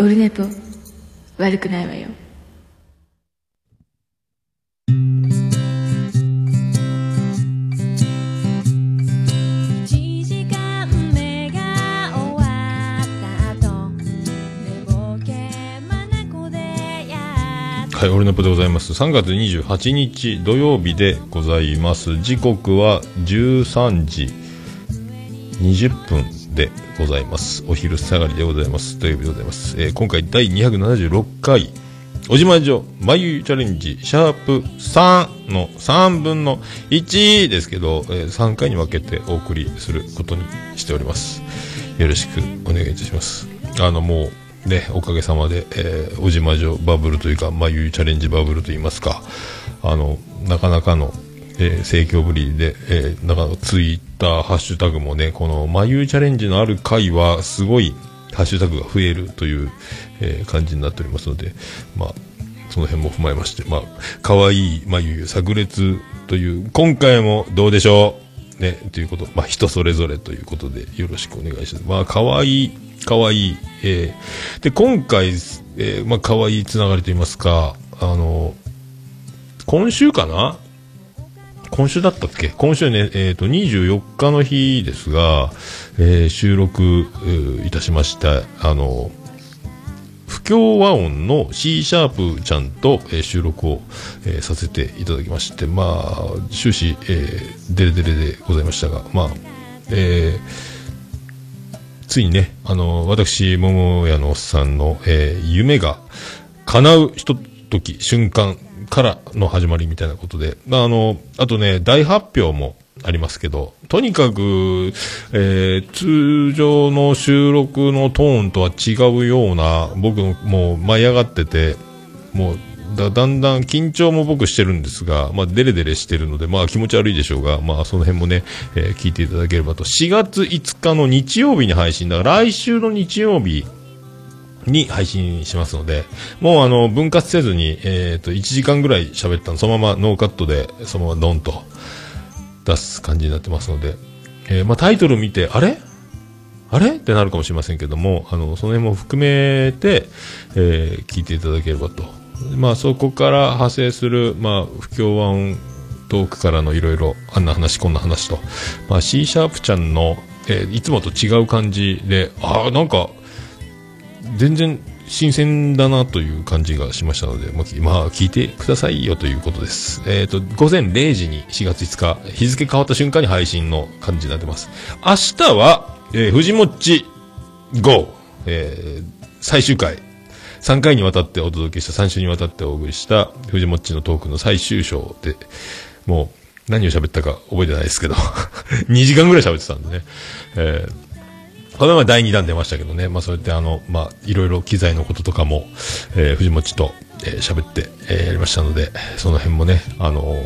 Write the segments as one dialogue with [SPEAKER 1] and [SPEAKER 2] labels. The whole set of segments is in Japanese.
[SPEAKER 1] オルネポ悪くないわよ
[SPEAKER 2] 1時間目が終わった後寝ぼけまなこでやっ
[SPEAKER 3] はい、オルネポでございます。3月28日土曜日でございます。時刻は13時20分でございます。お昼下がりでございます。土曜日でございます。えー今回第276回、おじまじょ、眉チャレンジ、シャープ3の3分の1ですけど、え3回に分けてお送りすることにしております。よろしくお願いいたします。あの、もう、ね、おかげさまで、えー、おじまじょバブルというか、眉チャレンジバブルといいますか、あの、なかなかの、えー盛況ぶりで、えー、なんかツイッター、ハッシュタグもね、この、眉チャレンジのある回は、すごい、ハッシュタグが増えるという、えー感じになっておりますので、まあ、その辺も踏まえまして、まあ、可愛い眉炸裂という、今回もどうでしょう？ね、ということ、まあ、人それぞれということで、よろしくお願いします。まあ、可愛い、可愛い、えーで、今回、えーまあ、可愛いつながりといいますか、あの、今週かな？今週だったっけ？今週ね、えっ、と、24日の日ですが、えー収録、いたしました、あの、不協和音の C シャープちゃんと、えー収録を、えーさせていただきまして、まあ、終始、えーデレデレでございましたが、まあ、えーついにね、あの、私、桃屋のおっさんの、えー夢が叶うひと時、瞬間からの始まりみたいなことで、あ、の、あとね、大発表もありますけど、とにかく、えー通常の収録のトーンとは違うような、僕もう舞い上がってて、もうだだんだん緊張も僕してるんですが、まあ、デレデレしてるので、まあ、気持ち悪いでしょうが、まあ、その辺もね、えー聞いていただければと。4月5日の日曜日に配信だ、来週の日曜日に配信しますので、もうあの、分割せずに、えっ、と、1時間ぐらい喋ったの、そのままノーカットで、そのままドンと出す感じになってますので、えーまあ、タイトル見て、あれ？あれ？ってなるかもしれませんけども、あの、その辺も含めて、えー聞いていただければと。まあ、そこから派生する、まあ、不協和音トークからのいろいろ、あんな話、こんな話と、まあ、C シャープちゃんの、えーいつもと違う感じで、ああ、なんか、全然新鮮だなという感じがしましたので、まあ、聞いてくださいよということです。えっ、と、午前0時に4月5日、日付変わった瞬間に配信の感じになってます。明日は、えー、藤もっち GO、えー最終回、3回にわたってお届けした、3週にわたってお送りした、藤もっちのトークの最終章で、もう、何を喋ったか覚えてないですけど、2時間ぐらい喋ってたんでね、えーこの前第2弾出ましたけどね、まあそうやってあの、まあいろいろ機材のこととかも、えー、藤持と、えー喋って、えーやりましたので、その辺もね、あの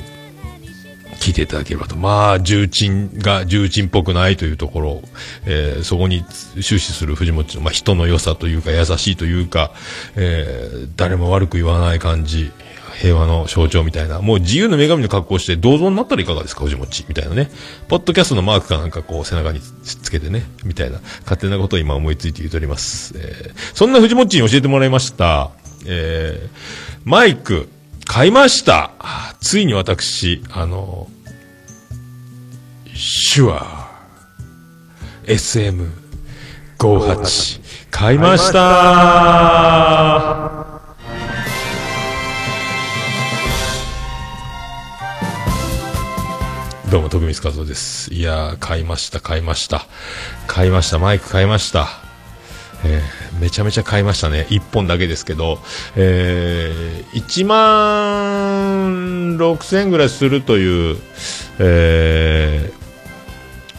[SPEAKER 3] 聞いていただければと。まあ、重鎮が重鎮っぽくないというところ、えーそこに終始する藤本の、まあ、人の良さというか、優しいというか、えー誰も悪く言わない感じ、平和の象徴みたいな、もう自由の女神の格好して銅像になったらいかがですか、藤本みたいなね。ポッドキャストのマークかなんかこう背中につけてね、みたいな、勝手なことを今思いついて言うとおります。えーそんな藤本に教えてもらいました。えーマイク、買いました。ついに私、あの、手話、SM58、買いました。どうも、徳光和夫です。いやー、買いました、買いました。買いました、マイク買いました。えーめちゃめちゃ買いましたね。1本だけですけど、えー、1万6000円ぐらいするという、えー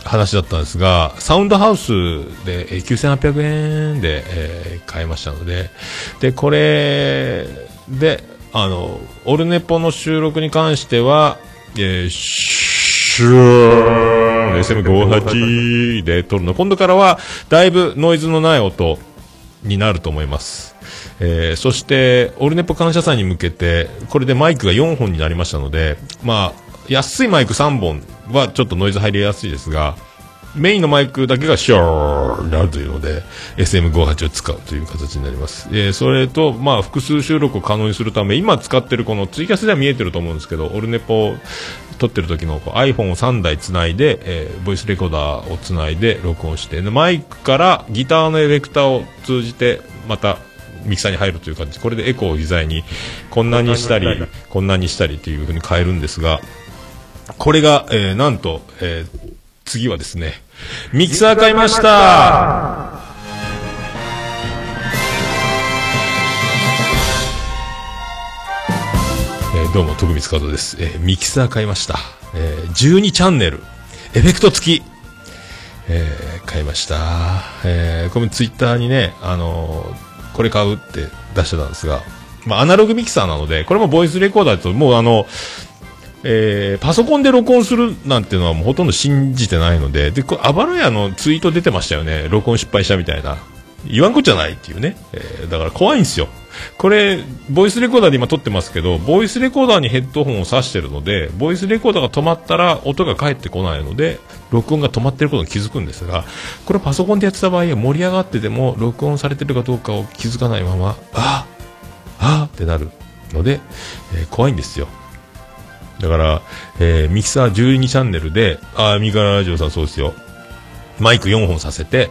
[SPEAKER 3] 話だったんですが、サウンドハウスで9800円で、えー買いましたので、で、これで、あの、オルネポの収録に関しては、えー、シュー SM58 で撮るの。今度からは、だいぶノイズのない音になると思います。えーそして、オルネポ感謝祭に向けて、これでマイクが4本になりましたので、まあ、安いマイク3本はちょっとノイズ入りやすいですが、メインのマイクだけがショーになるというので、SM58 を使うという形になります。えーそれと、まあ、複数収録を可能にするため、今使ってるこのツイキャスでは見えてると思うんですけど、オルネポを撮ってる時の iPhone を3台つないで、えーボイスレコーダーをつないで録音して、でマイクからギターのエフェクターを通じて、また、ミキサーに入るという感じこれでエコーを自在にこんなにしたりこんなにしたりという風に変えるんですがこれが、えーなんと、えー次はですねミキサー買いました。えどうも徳光和夫です、えーミキサー買いました、えー12チャンネルエフェクト付き。えー買いました、えーこれツイッターにね、あのーこれ買うって出してたんですが、まあ、アナログミキサーなのでこれもボイスレコーダーともうあの、えーパソコンで録音するなんていうのはもうほとんど信じてないのででこれあばらやのツイート出てましたよね。録音失敗したみたいな。言わんこっちゃないっていうね、えーだから怖いんですよ。これボイスレコーダーで今撮ってますけどボイスレコーダーにヘッドホンを挿してるのでボイスレコーダーが止まったら音が返ってこないので録音が止まってることに気づくんですがこれパソコンでやってた場合は盛り上がってても録音されてるかどうかを気づかないままああってなるので、えー怖いんですよ。だから、えーミキサー12チャンネルで、あ、ミカラジオさんそうですよ。マイク4本させて、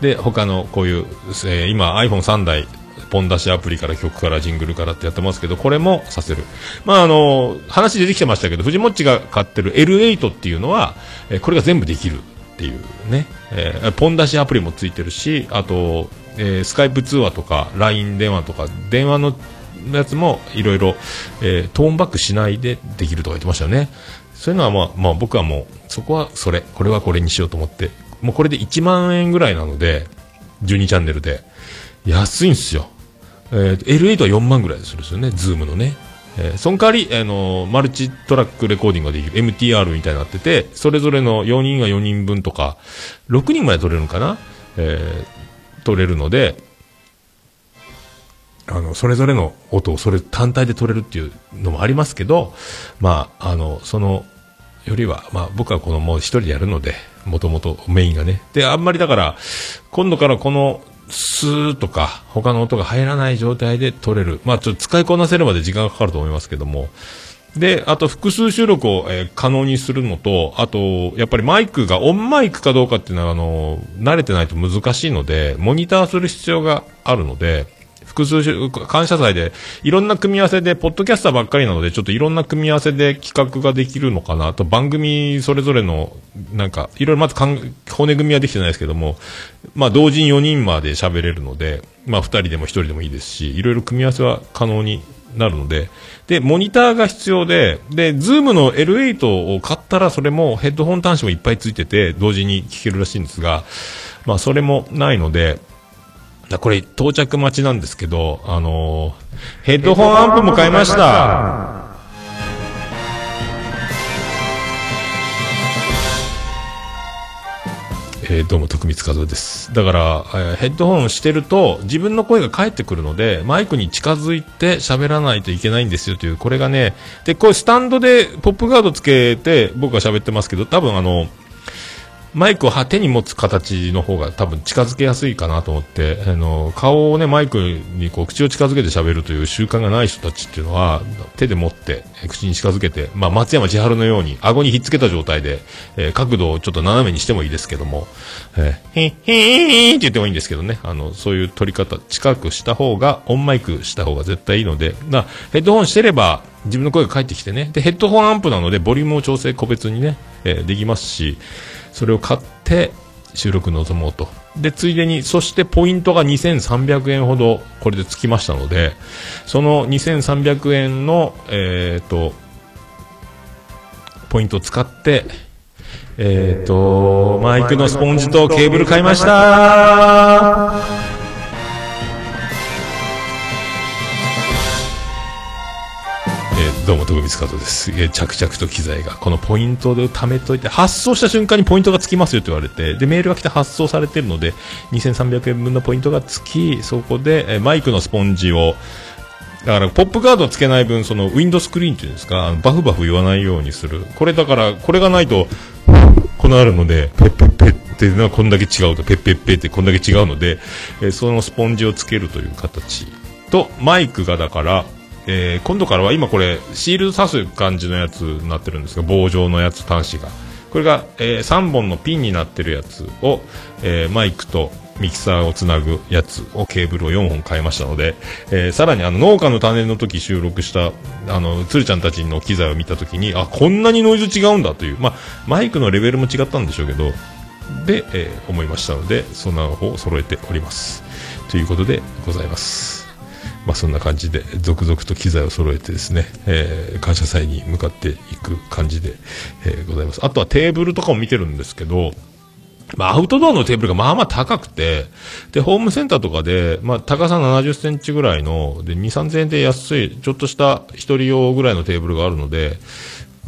[SPEAKER 3] で、他のこういう、えー今 iPhone3 台、ポン出しアプリから曲からジングルからってやってますけど、これもさせる。まあ、あの、話出てきてましたけど、藤もっちが買ってる L8 っていうのは、えーこれが全部できるっていうね、えーポン出しアプリもついてるし、あと、えースカイプ通話とか LINE 電話とか、電話のやつもいろいろ、トークバックしないでできるとか言ってましたよね。そういうのはまあ、まあ僕はもう、そこはそれ、これはこれにしようと思って、もうこれで1万円ぐらいなので、12チャンネルで、安いんですよ。えー L8 は4万ぐらいするんですよね、ズームのね。えーその代わり、あのーマルチトラックレコーディングができる MTR みたいになってて、それぞれの4人が4人分とか、6人まで撮れるのかな？えー撮れるので、あの、それぞれの音をそれ単体で取れるっていうのもありますけど、まあ、あの、その、よりは、まあ僕はこのもう一人でやるので、もともとメインがね。で、あんまりだから、今度からこの、スーとか、他の音が入らない状態で取れる。まあちょっと使いこなせるまで時間がかかると思いますけども。で、あと複数収録を、えー可能にするのと、あと、やっぱりマイクがオンマイクかどうかっていうのは、あの、慣れてないと難しいので、モニターする必要があるので、複数感謝祭で、いろんな組み合わせで、ポッドキャスターばっかりなので、ちょっといろんな組み合わせで企画ができるのかなと、番組それぞれの、なんか、いろいろまずかん骨組みはできてないですけども、まあ、同時に4人まで喋れるので、まあ、2人でも1人でもいいですし、いろいろ組み合わせは可能になるので、で、モニターが必要で、で、ズームの L8 を買ったら、それもヘッドホン端子もいっぱいついてて、同時に聞けるらしいんですが、まあ、それもないので、だこれ到着待ちなんですけど、あのーヘッドホンアンプも買いました。えーどうも徳光和夫ですだから、えーヘッドホンしてると自分の声が返ってくるのでマイクに近づいて喋らないといけないんですよというこれがねでこれスタンドでポップガードつけて僕は喋ってますけど多分あのマイクを手に持つ形の方が多分近づけやすいかなと思って、あの、顔をね、マイクにこう口を近づけて喋るという習慣がない人たちっていうのは、手で持って、口に近づけて、まあ、松山千春のように、顎にひっつけた状態で、えー角度をちょっと斜めにしてもいいですけども、えー、へん、へん、って言ってもいいんですけどね、あの、そういう取り方、近くした方が、オンマイクした方が絶対いいので、な、ヘッドホンしてれば、自分の声が返ってきてね、で、ヘッドホンアンプなので、ボリュームを調整個別にね、えーできますし、それを買って収録に臨もうと。で、ついでに、そしてポイントが2300円ほどこれでつきましたので、その2300円の、えっ、と、ポイントを使って、えっ、と、マイクのスポンジとケーブル買いましたどうも徳光和です、え着々と機材がこのポイントで貯めといて発送した瞬間にポイントがつきますよと言われてでメールが来て発送されてるので2300円分のポイントがつきそこで、えーマイクのスポンジをだからポップガードをつけない分そのウィンドスクリーンっていうんですかあのバフバフ言わないようにする。これだからこれがないとこのあるので、ペッペッペっていうのはこんだけ違うと、ペッペッペってこんだけ違うので、えーそのスポンジをつけるという形と、マイクがだから、えー今度からは今これ、シールド刺す感じのやつになってるんですが、棒状のやつ、端子が。これが、え3本のピンになってるやつを、えーマイクとミキサーをつなぐやつをケーブルを4本買いましたので、えーさらにあの農家の種の時収録したあの鶴ちゃんたちの機材を見た時にあこんなにノイズ違うんだという、まあ、マイクのレベルも違ったんでしょうけどで、えー思いましたのでそんな方を揃えておりますということでございます。まあ、そんな感じで続々と機材を揃えてですね、えー感謝祭に向かっていく感じで、えーございます。あとはテーブルとかも見てるんですけど、まあ、アウトドアのテーブルがまあまあ高くて、で、ホームセンターとかで、まあ、高さ70センチぐらいの、で、2、3000円で安い、ちょっとした一人用ぐらいのテーブルがあるので、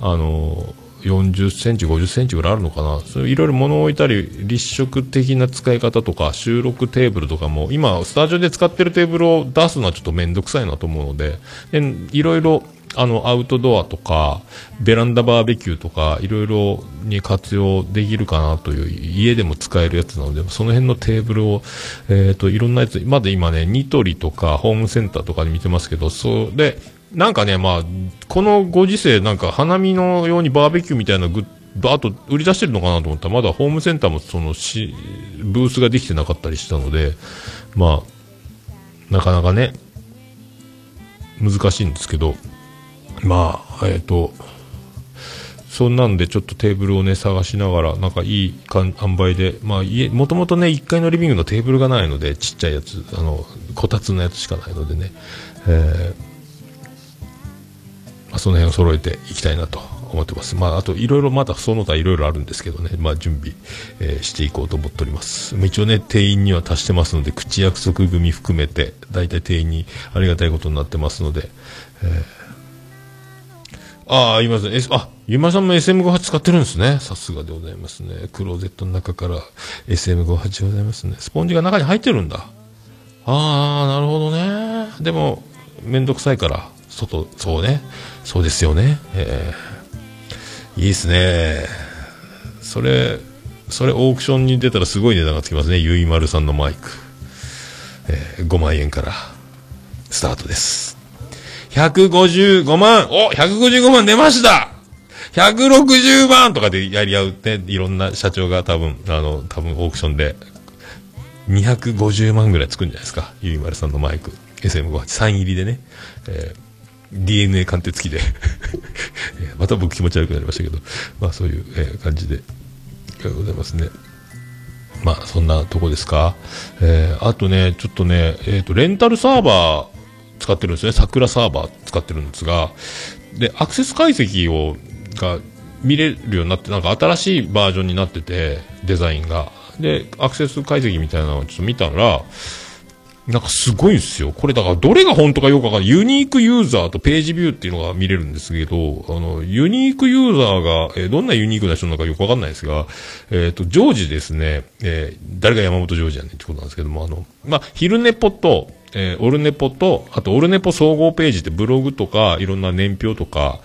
[SPEAKER 3] あの、40センチ、50センチぐらいあるのかな。そういろいろ物を置いたり、立食的な使い方とか、収録テーブルとかも、今、スタジオで使ってるテーブルを出すのはちょっとめんどくさいなと思うので、でいろいろ、あの、アウトドアとか、ベランダバーベキューとか、いろいろに活用できるかなという、家でも使えるやつなので、その辺のテーブルを、えっ、と、いろんなやつ、まだ今ね、ニトリとか、ホームセンターとかで見てますけど、それ、なんかね、まあ、このご時世、なんか花見のようにバーベキューみたいなグッバーッと売り出してるのかなと思った。ら、まだホームセンターもそのし、ブースができてなかったりしたので、まあ、なかなかね、難しいんですけど、まあ、えっ、と、そんなんでちょっとテーブルをね、探しながら、なんかいいかん塩梅で、まあ家、もともとね、1階のリビングのテーブルがないので、ちっちゃいやつ、あの、こたつのやつしかないのでね、えー、その辺を揃えていきたいなと思ってます。まあ、あと、いろいろまだその他いろいろあるんですけどね、まあ、準備、えーしていこうと思っております。一応ね、定員には達してますので、口約束組含めて、大体定員にありがたいことになってますので、えああ、今さん、S、あ、ゆまさんも SM58 使ってるんですね。さすがでございますね。クローゼットの中から SM58 ございますね。スポンジが中に入ってるんだ。ああ、なるほどね。でも、めんどくさいから、外、そうね。そうですよね。えーいいですね。それ、それオークションに出たらすごい値段がつきますね。ゆいまるさんのマイク。えー5万円からスタートです。155万お !155 万出ました !160 万とかでやり合うって、いろんな社長が多分、あの、多分オークションで、250万ぐらいつくんじゃないですか。ゆいまるさんのマイク。SM58、サイン入りでね。えー DNA 鑑定付きで。また僕気持ち悪くなりましたけど、まあそういう、え感じで、ございますね。まあ、そんなとこですか。えーあとね、ちょっとね、えっ、と、レンタルサーバー使ってるんですね。桜サーバー使ってるんですが、で、アクセス解析を、が見れるようになって、なんか新しいバージョンになってて、デザインが。で、アクセス解析みたいなのをちょっと見たら、なんかすごいんですよ。これだからどれが本当かよくわかんない。ユニークユーザーとページビューっていうのが見れるんですけど、あの、ユニークユーザーが、えーどんなユニークな人なのかよくわかんないですが、えっ、と、ジョージですね、えー誰が山本ジョージやねんってことなんですけども、あの、まあ、昼寝ポと、えーオルネポと、あとオルネポ総合ページってブログとか、いろんな年表とか、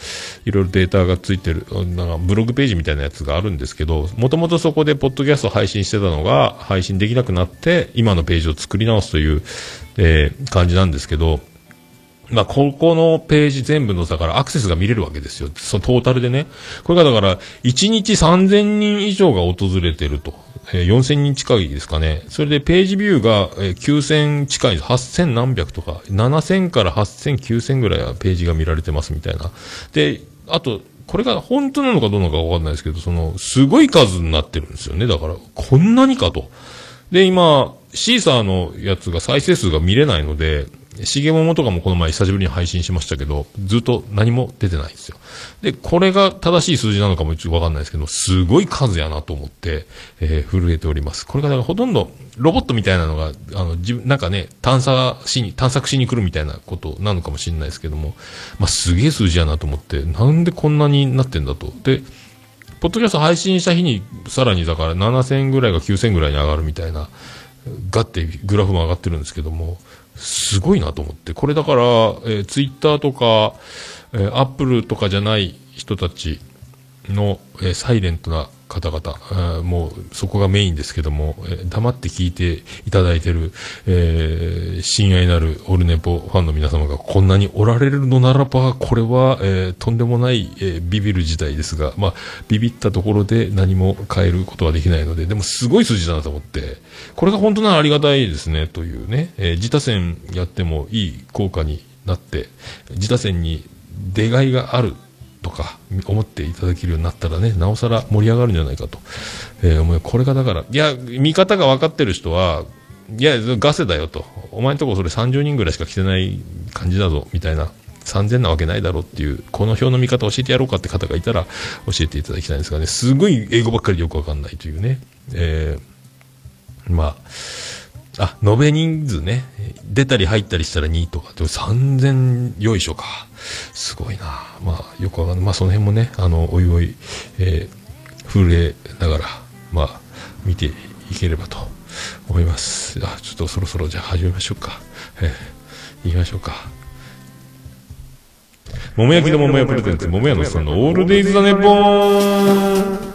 [SPEAKER 3] いろいろデータがついてる、なんかブログページみたいなやつがあるんですけど、もともとそこでポッドキャスト配信してたのが、配信できなくなって、今のページを作り直すという、えー感じなんですけど、まあ、ここのページ全部の、だからアクセスが見れるわけですよ。そのトータルでね。これがだから、1日3000人以上が訪れてると。えー4000人近いですかね。それでページビューが、えー9000近い、8000何百とか、7000から8000、9000ぐらいはページが見られてますみたいな。で、あと、これが本当なのかどうなのかわかんないですけど、その、すごい数になってるんですよね。だから、こんなにかと。で、今、シーサーのやつが再生数が見れないので、しげももとかもこの前久しぶりに配信しましたけど、ずっと何も出てないんですよ。で、これが正しい数字なのかもちょっとわかんないですけど、すごい数やなと思って、えー震えております。これがだからほとんどロボットみたいなのが、あの、自分、なんかね、探査しに、探索しに来るみたいなことなのかもしれないですけども、まあ、すげえ数字やなと思って、なんでこんなになってんだと。で、ポッドキャスト配信した日に、さらにだから7000ぐらいが9000ぐらいに上がるみたいな、ガッてグラフも上がってるんですけども、すごいなと思って。これだから、えー、ツイッターとか、えー、アップルとかじゃない人たちの、えーサイレントな方々、あーもうそこがメインですけども、えー黙って聞いていただいてる、えー親愛なるオルネポファンの皆様がこんなにおられるのならば、これは、えーとんでもない、えービビる事態ですが、まあ、ビビったところで何も変えることはできないので、でもすごい数字だなと思って、これが本当ならありがたいですね、というね、えー自他戦やってもいい効果になって、自他戦に出がいがあるとか思っていただけるようになったらね、なおさら盛り上がるんじゃないかと、えーいこれがだから、いや、見方が分かってる人は、いや、ガセだよと、お前んとこそれ30人ぐらいしか来てない感じだぞ、みたいな。3000なわけないだろうっていう、この表の見方教えてやろうかって方がいたら教えていただきたいんですがね、すごい英語ばっかりでよくわかんないというね。えーまあ、あ、延べ人数ね。出たり入ったりしたら2とか。でも3000よいしょか。すごいな。まあ、よくわかんない。まあ、その辺もね、あの、おいおい、えー、震えながら、まあ、見ていければと思います。あ、ちょっとそろそろじゃあ始めましょうか。えー、行きましょうか。桃焼きの桃屋プレゼンツ、桃屋のさんのオールデイズだねぽーん。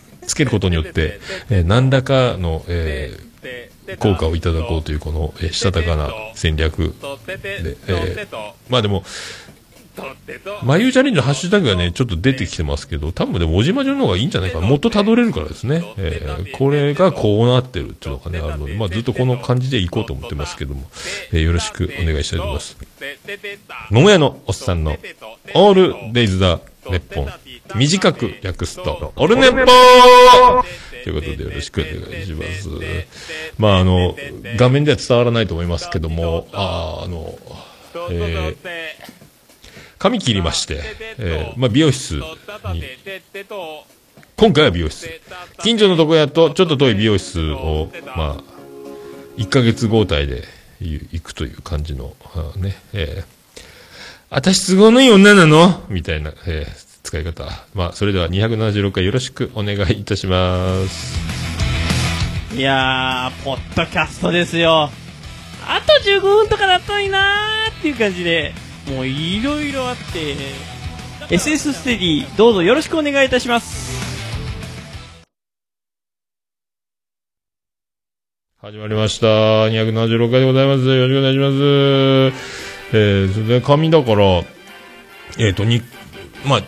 [SPEAKER 3] つけることによって、えー何らかの、えー効果をいただこうというこの、えしたたかな戦略で、えーまあでも、眉チャレンジのハッシュタグがね、ちょっと出てきてますけど、多分でも、小島城の方がいいんじゃないかな。もっと辿れるからですね。えーこれがこうなってるっていうのがね、あるので、まあずっとこの感じでいこうと思ってますけども、えーよろしくお願いしたいと思います。桃屋のおっさんのオールデイズだ、ネッポン。短く略すと、オルネポーということでよろしくお願いします。まああの、画面では伝わらないと思いますけども、ああの、えー髪切りまして、えーまあ、美容室に、今回は美容室。近所の床屋とちょっと遠い美容室を、まあ、1ヶ月交代で行くという感じの、ね、えー私都合のいい女なの？みたいな、えー使い方。まあ、それでは276回よろしくお願いいたします。
[SPEAKER 4] いやー、ポッドキャストですよ。あと15分とかだったのになーっていう感じで、もういろいろあって、SS ステディ、どうぞよろしくお願いいたします。
[SPEAKER 3] 始まりました。276回でございます。よろしくお願いします。えー、それで、紙だから、えっ、と、に、まあ、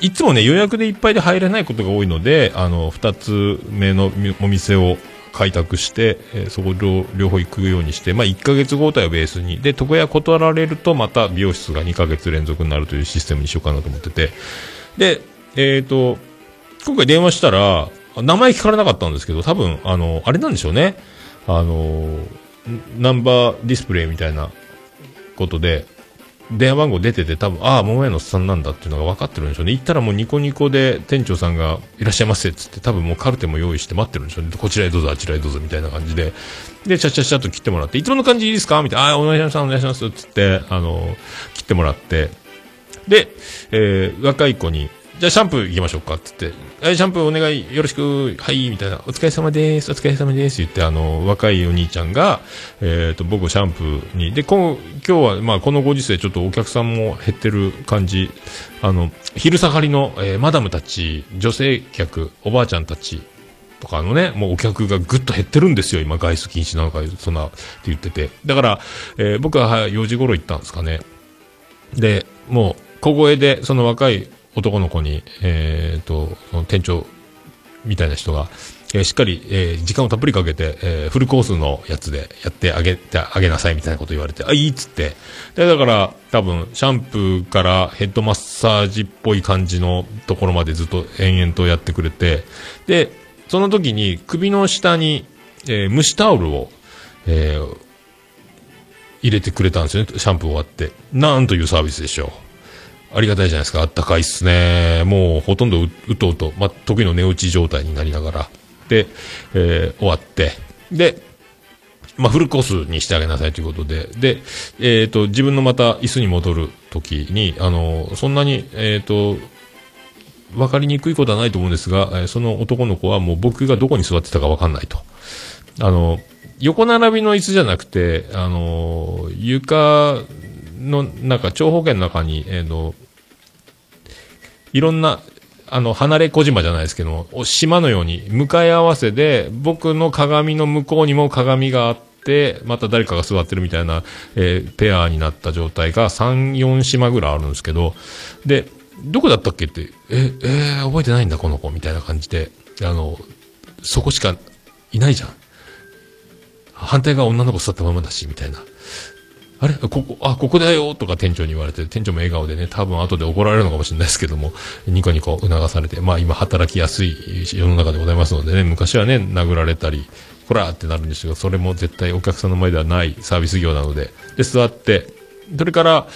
[SPEAKER 3] いつもね、予約でいっぱいで入れないことが多いので、あの、二つ目のお店を開拓して、えーそこ両両方行くようにして、まあ、1ヶ月交代をベースに、で、床屋断られると、また美容室が2ヶ月連続になるというシステムにしようかなと思ってて、で、えっ、と、今回電話したら、名前聞かれなかったんですけど、多分、あの、あれなんでしょうね。あの、ナンバーディスプレイみたいなことで、電話番号出てて多分、ああ、桃屋のおっさんなんだっていうのが分かってるんでしょうね。行ったらもうニコニコで店長さんがいらっしゃいませっつって多分もうカルテも用意して待ってるんでしょうね。こちらへどうぞ、あちらへどうぞみたいな感じで。で、ちゃっちゃっちゃと切ってもらって、いつもの感じいいですか？みたいな、ああ、お願いします、お願いしますっつって、あの、切ってもらって、で、えー、若い子に、じゃあシャンプー行きましょうかって言って、はい、シャンプーお願いよろしく、はい、みたいな、お疲れ様です、お疲れ様です、言って、あの、若いお兄ちゃんが、えっ、と、僕をシャンプーに、で、こ今日は、まあ、このご時世、ちょっとお客さんも減ってる感じ、あの、昼下がりの、えーマダムたち、女性客、おばあちゃんたち、とかのね、もうお客がぐっと減ってるんですよ、今、外出禁止なのか、そんな、って言ってて。だから、えー僕は4時頃行ったんですかね。で、もう、小声で、その若い男の子に、えー、と、その店長みたいな人が、えーしっかり、えー時間をたっぷりかけて、えーフルコースのやつでやってあげてあげなさいみたいなこと言われて、あ、いいっつって。で、だから、多分、シャンプーからヘッドマッサージっぽい感じのところまでずっと延々とやってくれて、で、その時に首の下に、えー蒸しタオルを、えー入れてくれたんですよね、シャンプー終わって。なんというサービスでしょう。ありがたいじゃないですか。あったかいっすね。もうほとんどうとうと、まあ、得意の寝落ち状態になりながら。で、えー終わって。で、まあ、フルコースにしてあげなさいということで、で、えっ、と、自分のまた椅子に戻るときに、あの、そんなに、えっ、と、分かりにくいことはないと思うんですが、えその男の子はもう僕がどこに座ってたか分かんないと。あの、横並びの椅子じゃなくて、あの、床の中、長方形の中に、えーの、いろんな、あの、離れ小島じゃないですけども、島のように向かい合わせで、僕の鏡の向こうにも鏡があって、また誰かが座ってるみたいな、えーペアになった状態が3、4島ぐらいあるんですけど、で、どこだったっけって、え、えー覚えてないんだ、この子、みたいな感じで、あの、そこしかいないじゃん。反対側女の子座ったままだし、みたいな。あれ？ここ、あ、ここだよとか店長に言われて、店長も笑顔でね、多分後で怒られるのかもしれないですけども、ニコニコ促されて、まあ今働きやすい世の中でございますのでね、昔はね、殴られたり、こらーってなるんですけど、それも絶対お客さんの前ではないサービス業なので、で、座って、それから、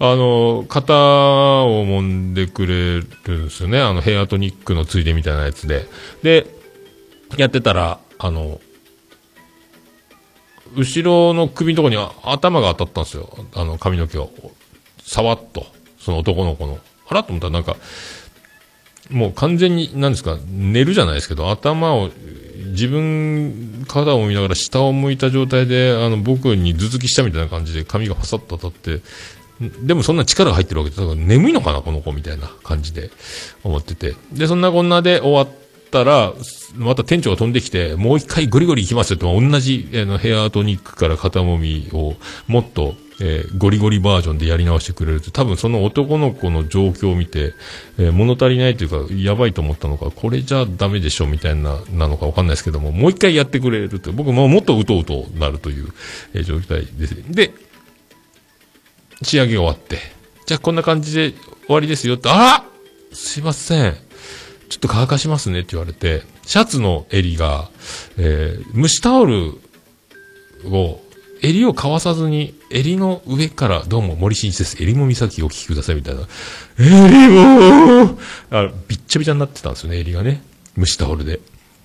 [SPEAKER 3] あの、肩を揉んでくれるんですよね。あの、ヘアトニックのついでみたいなやつで。で、やってたら、あの、後ろの首のところに頭が当たったんですよ。あの、髪の毛を。さわっと。その男の子の。あらと思ったらなんか、もう完全に、何ですか、寝るじゃないですけど、頭を、自分、肩を見ながら下を向いた状態で、あの、僕に頭突きしたみたいな感じで髪がパサッと当たって、でもそんな力が入ってるわけで、だから眠いのかな、この子みたいな感じで思ってて。で、そんなこんなで終わったら、また店長が飛んできて、もう一回ゴリゴリ行きますよって、同じ、あの、ヘアートニックから肩もみを、もっと、えーゴリゴリバージョンでやり直してくれるって、多分その男の子の状況を見て、えー物足りないというか、やばいと思ったのか、これじゃダメでしょみたいな、なのかわかんないですけども、もう一回やってくれると、僕ももっとうとうとなるという、えー状態です。で、仕上げ終わって、じゃあこんな感じで終わりですよって、あらすいません。ちょっと乾かしますねって言われて、シャツの襟が、えー蒸しタオルを、襟をかわさずに、襟の上から、どうも森進一です。襟も岬お聞きくださいみたいな。襟もあびっちゃびちゃになってたんですよね、襟がね。蒸しタオルで。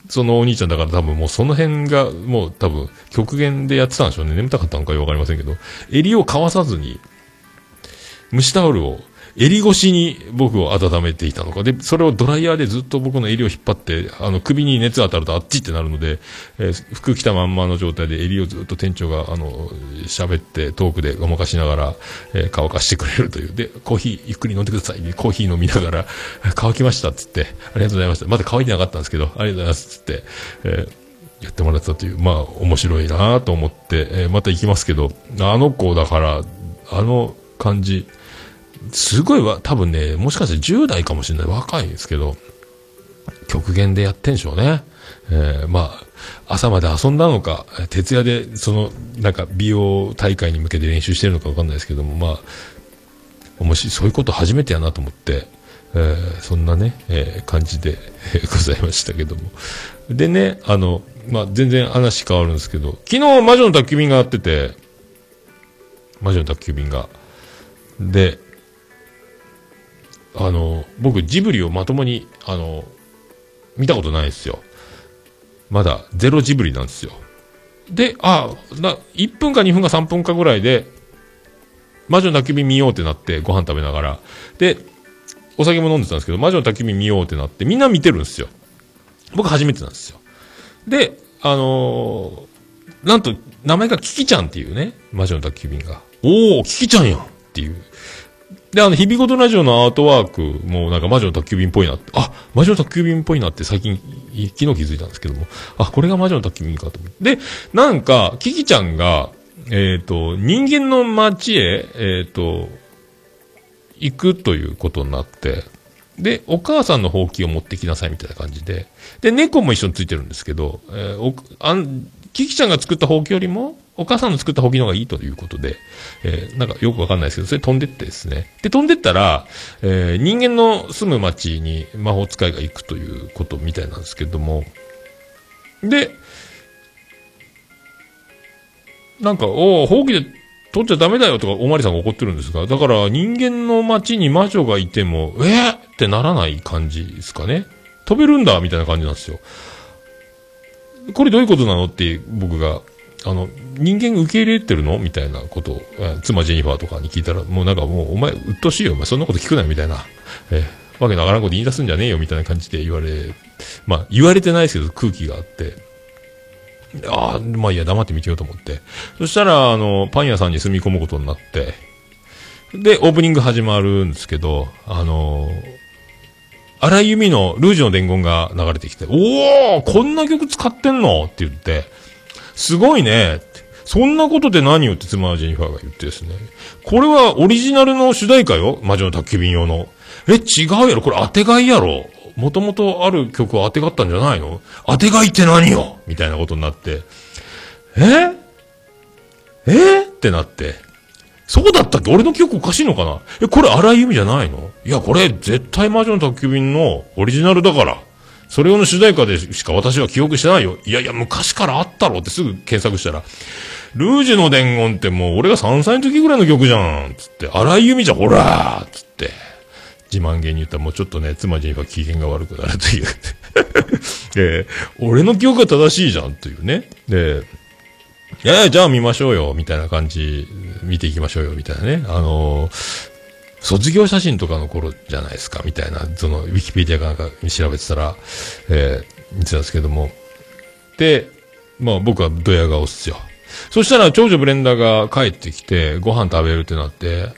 [SPEAKER 3] そのお兄ちゃんだから多分もうその辺がもう多分極限でやってたんでしょうね。眠たかったのかわかりませんけど。襟をかわさずに、蒸しタオルを襟越しに僕を温めていたのか。で、それをドライヤーでずっと僕の襟を引っ張って、あの、首に熱当たるとあっちってなるので、えー服着たまんまの状態で襟をずっと店長が、あの、喋ってトークでごまかしながら、えー乾かしてくれるという。で、コーヒーゆっくり飲んでください。コーヒー飲みながら、乾きましたっつって、ありがとうございました。まだ乾いてなかったんですけど、ありがとうございますっつって、えーやってもらったという、まあ、面白いなと思って、えーまた行きますけど、あの子だから、あの感じ、すごいわ、多分ね、もしかして10代かもしれない。若いんですけど、極限でやってんでしょうね。えーまあ、朝まで遊んだのか、徹夜で、その、なんか美容大会に向けて練習してるのかわかんないですけども、まあ、面白い、そういうこと初めてやなと思って、えーそんなね、えー感じで、ございましたけども。でね、あの、まあ、全然話変わるんですけど、昨日魔女の宅急便があってて、魔女の宅急便が。で、あの、僕、ジブリをまともに、あの、見たことないですよ。まだ、ゼロジブリなんですよ。で、あ、な、1分か2分か3分かぐらいで、魔女の宅急便見ようってなって、ご飯食べながら。で、お酒も飲んでたんですけど、魔女の宅急便見ようってなって、みんな見てるんですよ。僕初めてなんですよ。で、あのーなんと、名前がキキちゃんっていうね、魔女の宅急便が。おー、キキちゃんやんっていう。で、あの、日々ごとラジオのアートワークもなんか魔女の宅急便っぽいなって、あ、魔女の宅急便っぽいなって最近、昨日気づいたんですけども、あ、これが魔女の宅急便かと思って。で、なんか、キキちゃんが、えっ、と、人間の街へ、えっ、と、行くということになって、で、お母さんのほうきを持ってきなさいみたいな感じで、で、猫も一緒についてるんですけど、えーおあん、キキちゃんが作ったほうきよりも、お母さんの作ったほうきの方がいいということで、えーなんかよくわかんないですけど、それ飛んでってですね。で、飛んでったら、えー人間の住む街に魔法使いが行くということみたいなんですけども、で、なんか、おお、ほうきで取っちゃダメだよとかおまりさんが怒ってるんですが、だから人間の街に魔女がいても、えー、ってならない感じですかね。飛べるんだみたいな感じなんですよ。これどういうことなのって僕が、あの、人間受け入れてるの？みたいなこと。を、妻ジェニファーとかに聞いたら、もうなんかもうお前、鬱陶しいよ、お前そんなこと聞くなよ、みたいな。えーわけのわからんこと言い出すんじゃねえよ、みたいな感じで言われ、まあ言われてないですけど空気があって、ああ、まあいいや、黙って見てようと思って。そしたら、あの、パン屋さんに住み込むことになって、で、オープニング始まるんですけど、あの荒井由実のルージュの伝言が流れてきて、おおこんな曲使ってんの？って言って、すごいね。そんなことで何よって妻のジェニファーが言ってですね。これはオリジナルの主題歌よ魔女の宅急便用の。え、違うやろこれ当てがいやろもともとある曲は当てがったんじゃないの？当てがいって何よ？みたいなことになって。え？え？ってなって。そうだったっけ？俺の記憶おかしいのかな？え、これ荒井由実じゃないの？いや、これ絶対魔女の宅急便のオリジナルだから。それ用の主題歌でしか私は記憶してないよ。いやいや、昔からあったろってすぐ検索したら、ルージュの伝言ってもう俺が3歳の時ぐらいの曲じゃん。つって、荒井由実じゃんほらつって、自慢げに言ったらもうちょっとね、妻ジェニファ機嫌が悪くなるという。で、俺の記憶が正しいじゃんというね。で、いやいや、じゃあ見ましょうよ、みたいな感じ、見ていきましょうよ、みたいなね。あのー卒業写真とかの頃じゃないですか、みたいな、その、ウィキペディアかなんか調べてたら、えー、見てたんですけども。で、まあ僕はドヤ顔っすよ。そしたら長女ブレンダーが帰ってきて、ご飯食べるってなって、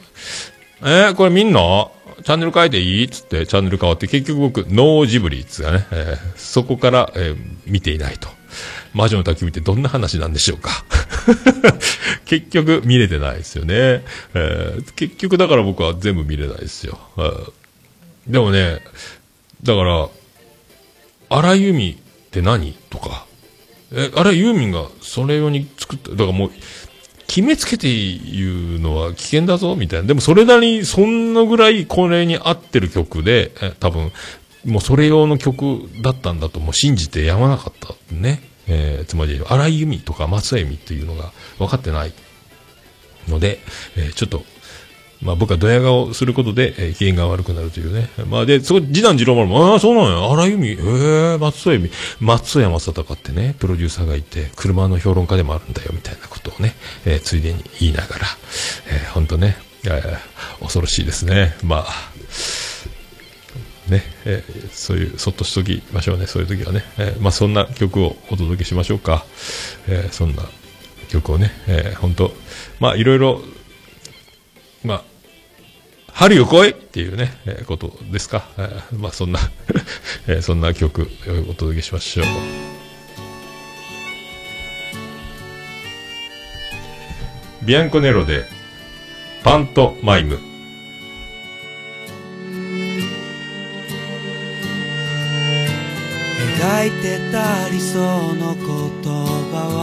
[SPEAKER 3] えー、これ見んの？チャンネル変えていい？つって、チャンネル変わって、結局僕、ノージブリっつうかね、えーそこから、えー見ていないと。魔女の焚き火ってどんな話なんでしょうか？結局見れてないですよね。えー結局だから僕は全部見れないですよ。うんでもね、だから、荒井由実って何？とか、え、荒井由実がそれ用に作った、だからもう、決めつけて言うのは危険だぞ、みたいな。でもそれなりに、そんなぐらいこれに合ってる曲で、え多分、もうそれ用の曲だったんだともう信じてやまなかった。ね。えーつまり、荒井由実とか松江由実っていうのが分かってないので、えーちょっと、まあ僕はドヤ顔することで、えー機嫌が悪くなるというね。まあで、そこ、次男次郎丸も、ああ、そうなのよ。荒井由実、ええ、松尾由美、松尾山里かってね、プロデューサーがいて、車の評論家でもあるんだよ、みたいなことをね、えーついでに言いながら、えー、ほんとね、えー恐ろしいですね。まあ、ね、えーそういう、そっとしときましょうね、そういう時はね。えーまあそんな曲をお届けしましょうか。えーそんな曲をね、えー、本当まあいろいろ、まあ、春よ来いっていうね、えーことですか。えーまあそんな、えーそんな曲をお届けしましょう。ビアンコネロで、パントマイム。
[SPEAKER 5] いてた理想の言葉は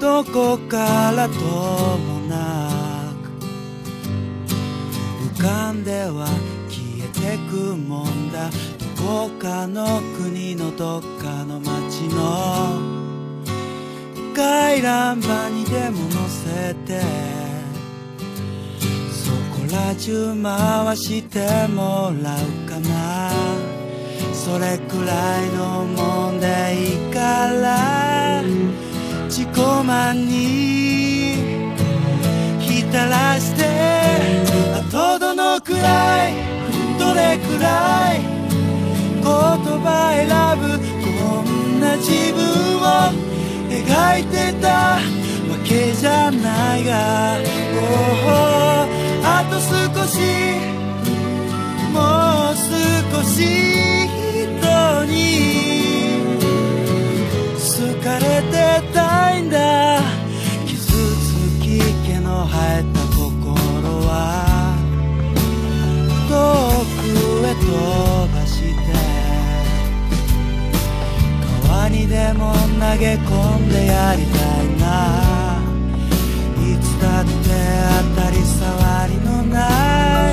[SPEAKER 5] どこからともなく浮かんでは消えてくもんだ。どこかの国のどっかの街の回覧板にでも載せてそこら中回してもらうかな。それくらいのもんでいいから自己満に浸らしてあとどのくらいどれくらい言葉選ぶこんな自分を描いてたわけじゃないが、おーあと少しもう少し。に好かれてたいんだ。傷つき毛の生えた心は。遠くへ飛ばして。川にでも投げ込んでやりたいな。いつだって当たり障りのな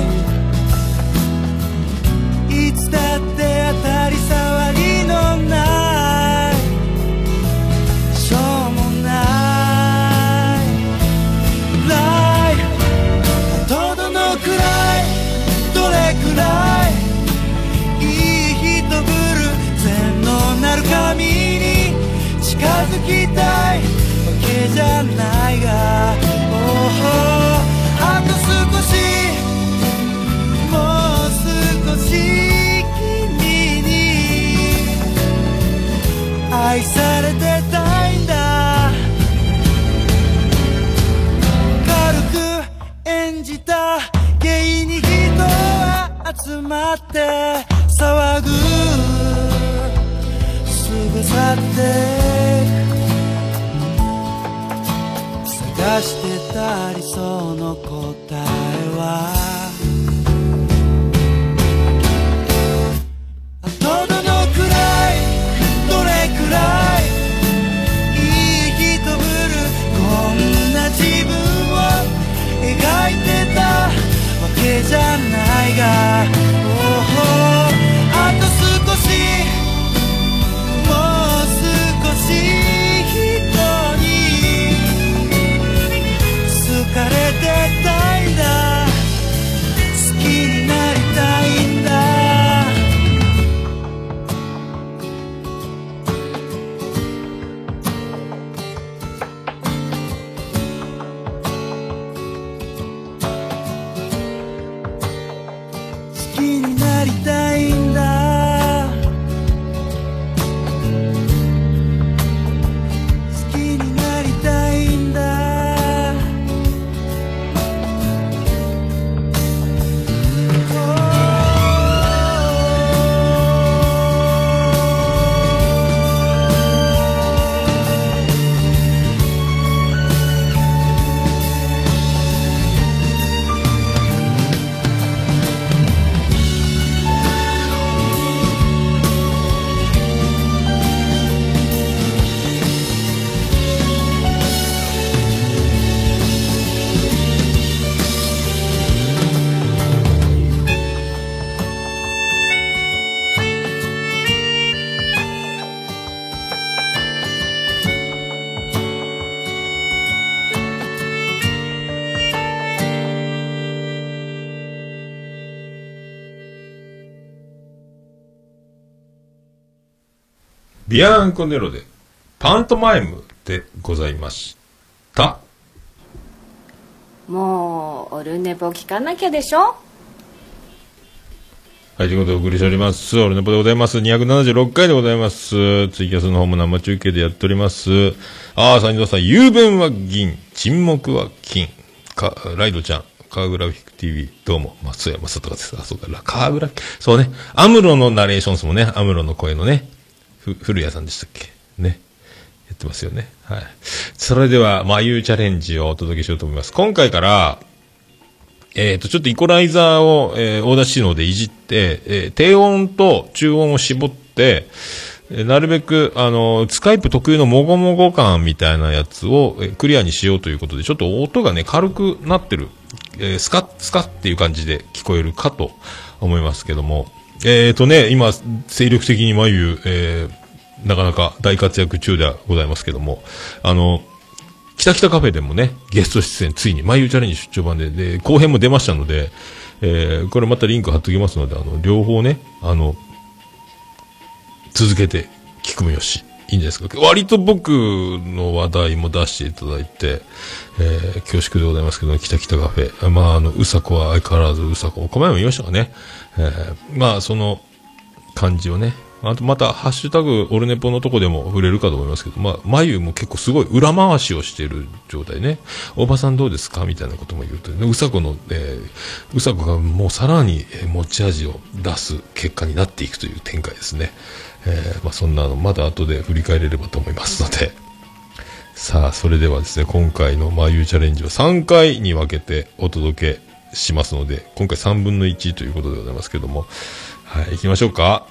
[SPEAKER 5] い。つだって当たり障りのないしょうもない。ライトどのくらいどれくらいいい人ぶる全能なる神に近づきたい。わけじゃないが、oh まって騒ぐ。すぐ去って探してた理想の答えは。あとどのくらいどれくらいいい人ぶるこんな自分を描いてたわけじゃないが、
[SPEAKER 3] ビアンコネロで、パントマイムでございました。
[SPEAKER 6] もうオルネポ聞かなきゃでしょ？
[SPEAKER 3] はい、ということでお送りしております。オルネポでございます。276回でございます。ツイキャスの方も生中継でやっております。あー、サニドさん、雄弁は銀、沈黙は金。か、ライドちゃん、カーグラフィック TV、どうも、松山里香です。あ、そうか、ラカーグラフィック、そうね、アムロのナレーションスもね、アムロの声のね、古谷さんでしたっけ？ね。やってますよね。はい。それでは、眉チャレンジをお届けしようと思います。今回から、えっ、と、ちょっとイコライザーを、えー、オーダー機能でいじって、えー低音と中音を絞って、えーなるべく、あの、スカイプ特有のもごもご感みたいなやつを、えークリアにしようということで、ちょっと音がね、軽くなってる、えースカッ、スカッっていう感じで聞こえるかと思いますけども、えっ、とね、今、精力的に眉、えーなかなか大活躍中ではございますけども、あの、北北カフェでもね、ゲスト出演、ついに、眉チャレンジ出張版で、で、後編も出ましたので、えー、これまたリンク貼っときますので、あの、両方ね、あの、続けて聞くもよし、いいんじゃないですか。割と僕の話題も出していただいて、えー、恐縮でございますけど、北北カフェ。まあ、あの、うさこは相変わらずうさこ。この前も言いましたかね。えー、まあ、その、感じをね。あとまた、ハッシュタグ、オルネポのとこでも触れるかと思いますけど、まあ、眉も結構すごい裏回しをしている状態ね。おばさんどうですかみたいなことも言うと、ね、うさこの、えー、うさこがもうさらに持ち味を出す結果になっていくという展開ですね。えーまあ、そんなの、まだ後で振り返れればと思いますので。さあ、それではですね、今回の眉チャレンジは3回に分けてお届けしますので、今回3分の1ということでございますけども、はい、行きましょうか。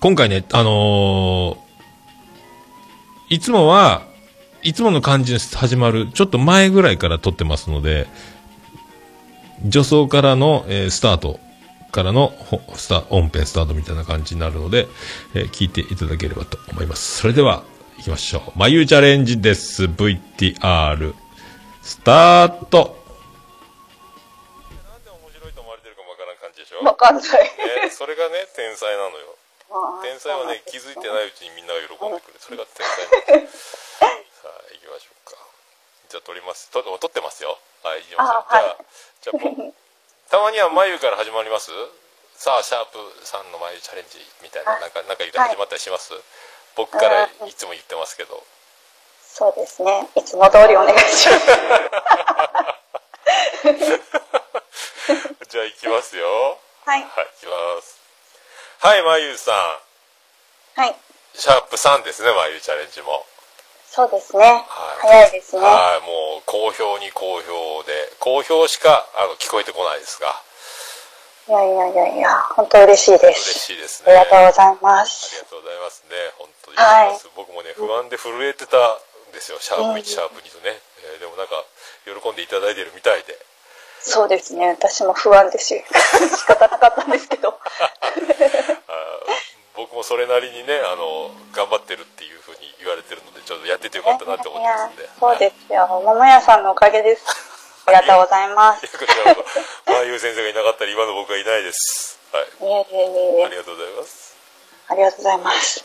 [SPEAKER 3] 今回ね、あのーいつもは、いつもの感じで始まる、ちょっと前ぐらいから撮ってますので、助走からの、えースタートからのスタ音編スタートみたいな感じになるので、えー聞いていただければと思います。それでは、行きましょう。眉チャレンジです。VTR、スタート わかん
[SPEAKER 7] ない。
[SPEAKER 3] ね、それがね、天才なのよ。天才はね、気づいてないうちにみんなが喜んでくれる。それが天才なんです。さあ、行きましょうか。じゃあ撮りますと撮ってますよはいじゃ
[SPEAKER 7] あ
[SPEAKER 3] あじゃあじゃあもうたまには眉から始まります？さあシャープさんの眉チャレンジみたいな
[SPEAKER 7] あ
[SPEAKER 3] なんかなんか言って始まったりします、僕からいつも言ってますけど
[SPEAKER 7] そうですね。いつも通りお願いします。
[SPEAKER 3] じゃあ行きますよ
[SPEAKER 7] はい。
[SPEAKER 3] はい行きます。はい眉さん。
[SPEAKER 7] はい。
[SPEAKER 3] シャープ3ですね眉チャレンジも。
[SPEAKER 7] そうですね。
[SPEAKER 3] はい。
[SPEAKER 7] 早いですね。
[SPEAKER 3] はいもう好評に好評で。好評しかあの聞こえてこないですが。
[SPEAKER 7] いやいやいやいや、本当嬉しいで
[SPEAKER 3] 嬉
[SPEAKER 7] す。
[SPEAKER 3] しいですね。
[SPEAKER 7] ありがとうございま
[SPEAKER 3] あり
[SPEAKER 7] す。
[SPEAKER 3] がとうございますね。本当に、
[SPEAKER 7] はい。
[SPEAKER 3] 僕もね不安で震えてたんですよ。シャープ1、シャープ2とね、えーでもなんか喜んでいただいてるみたいで
[SPEAKER 7] そうですね。私も不安ですよ。仕方なかったんですけど。
[SPEAKER 3] 僕もそれなりにねあの頑張ってるっていうふうに言われてるのでちょっとやっててよかったなって思ってますんで
[SPEAKER 7] そうですよ。桃屋さんのおかげです。ありがとうございます。
[SPEAKER 3] いやこちらこそまあゆう先生がいなかったら今の僕はいないですはい。ありがとうございます
[SPEAKER 7] ありがとうございます。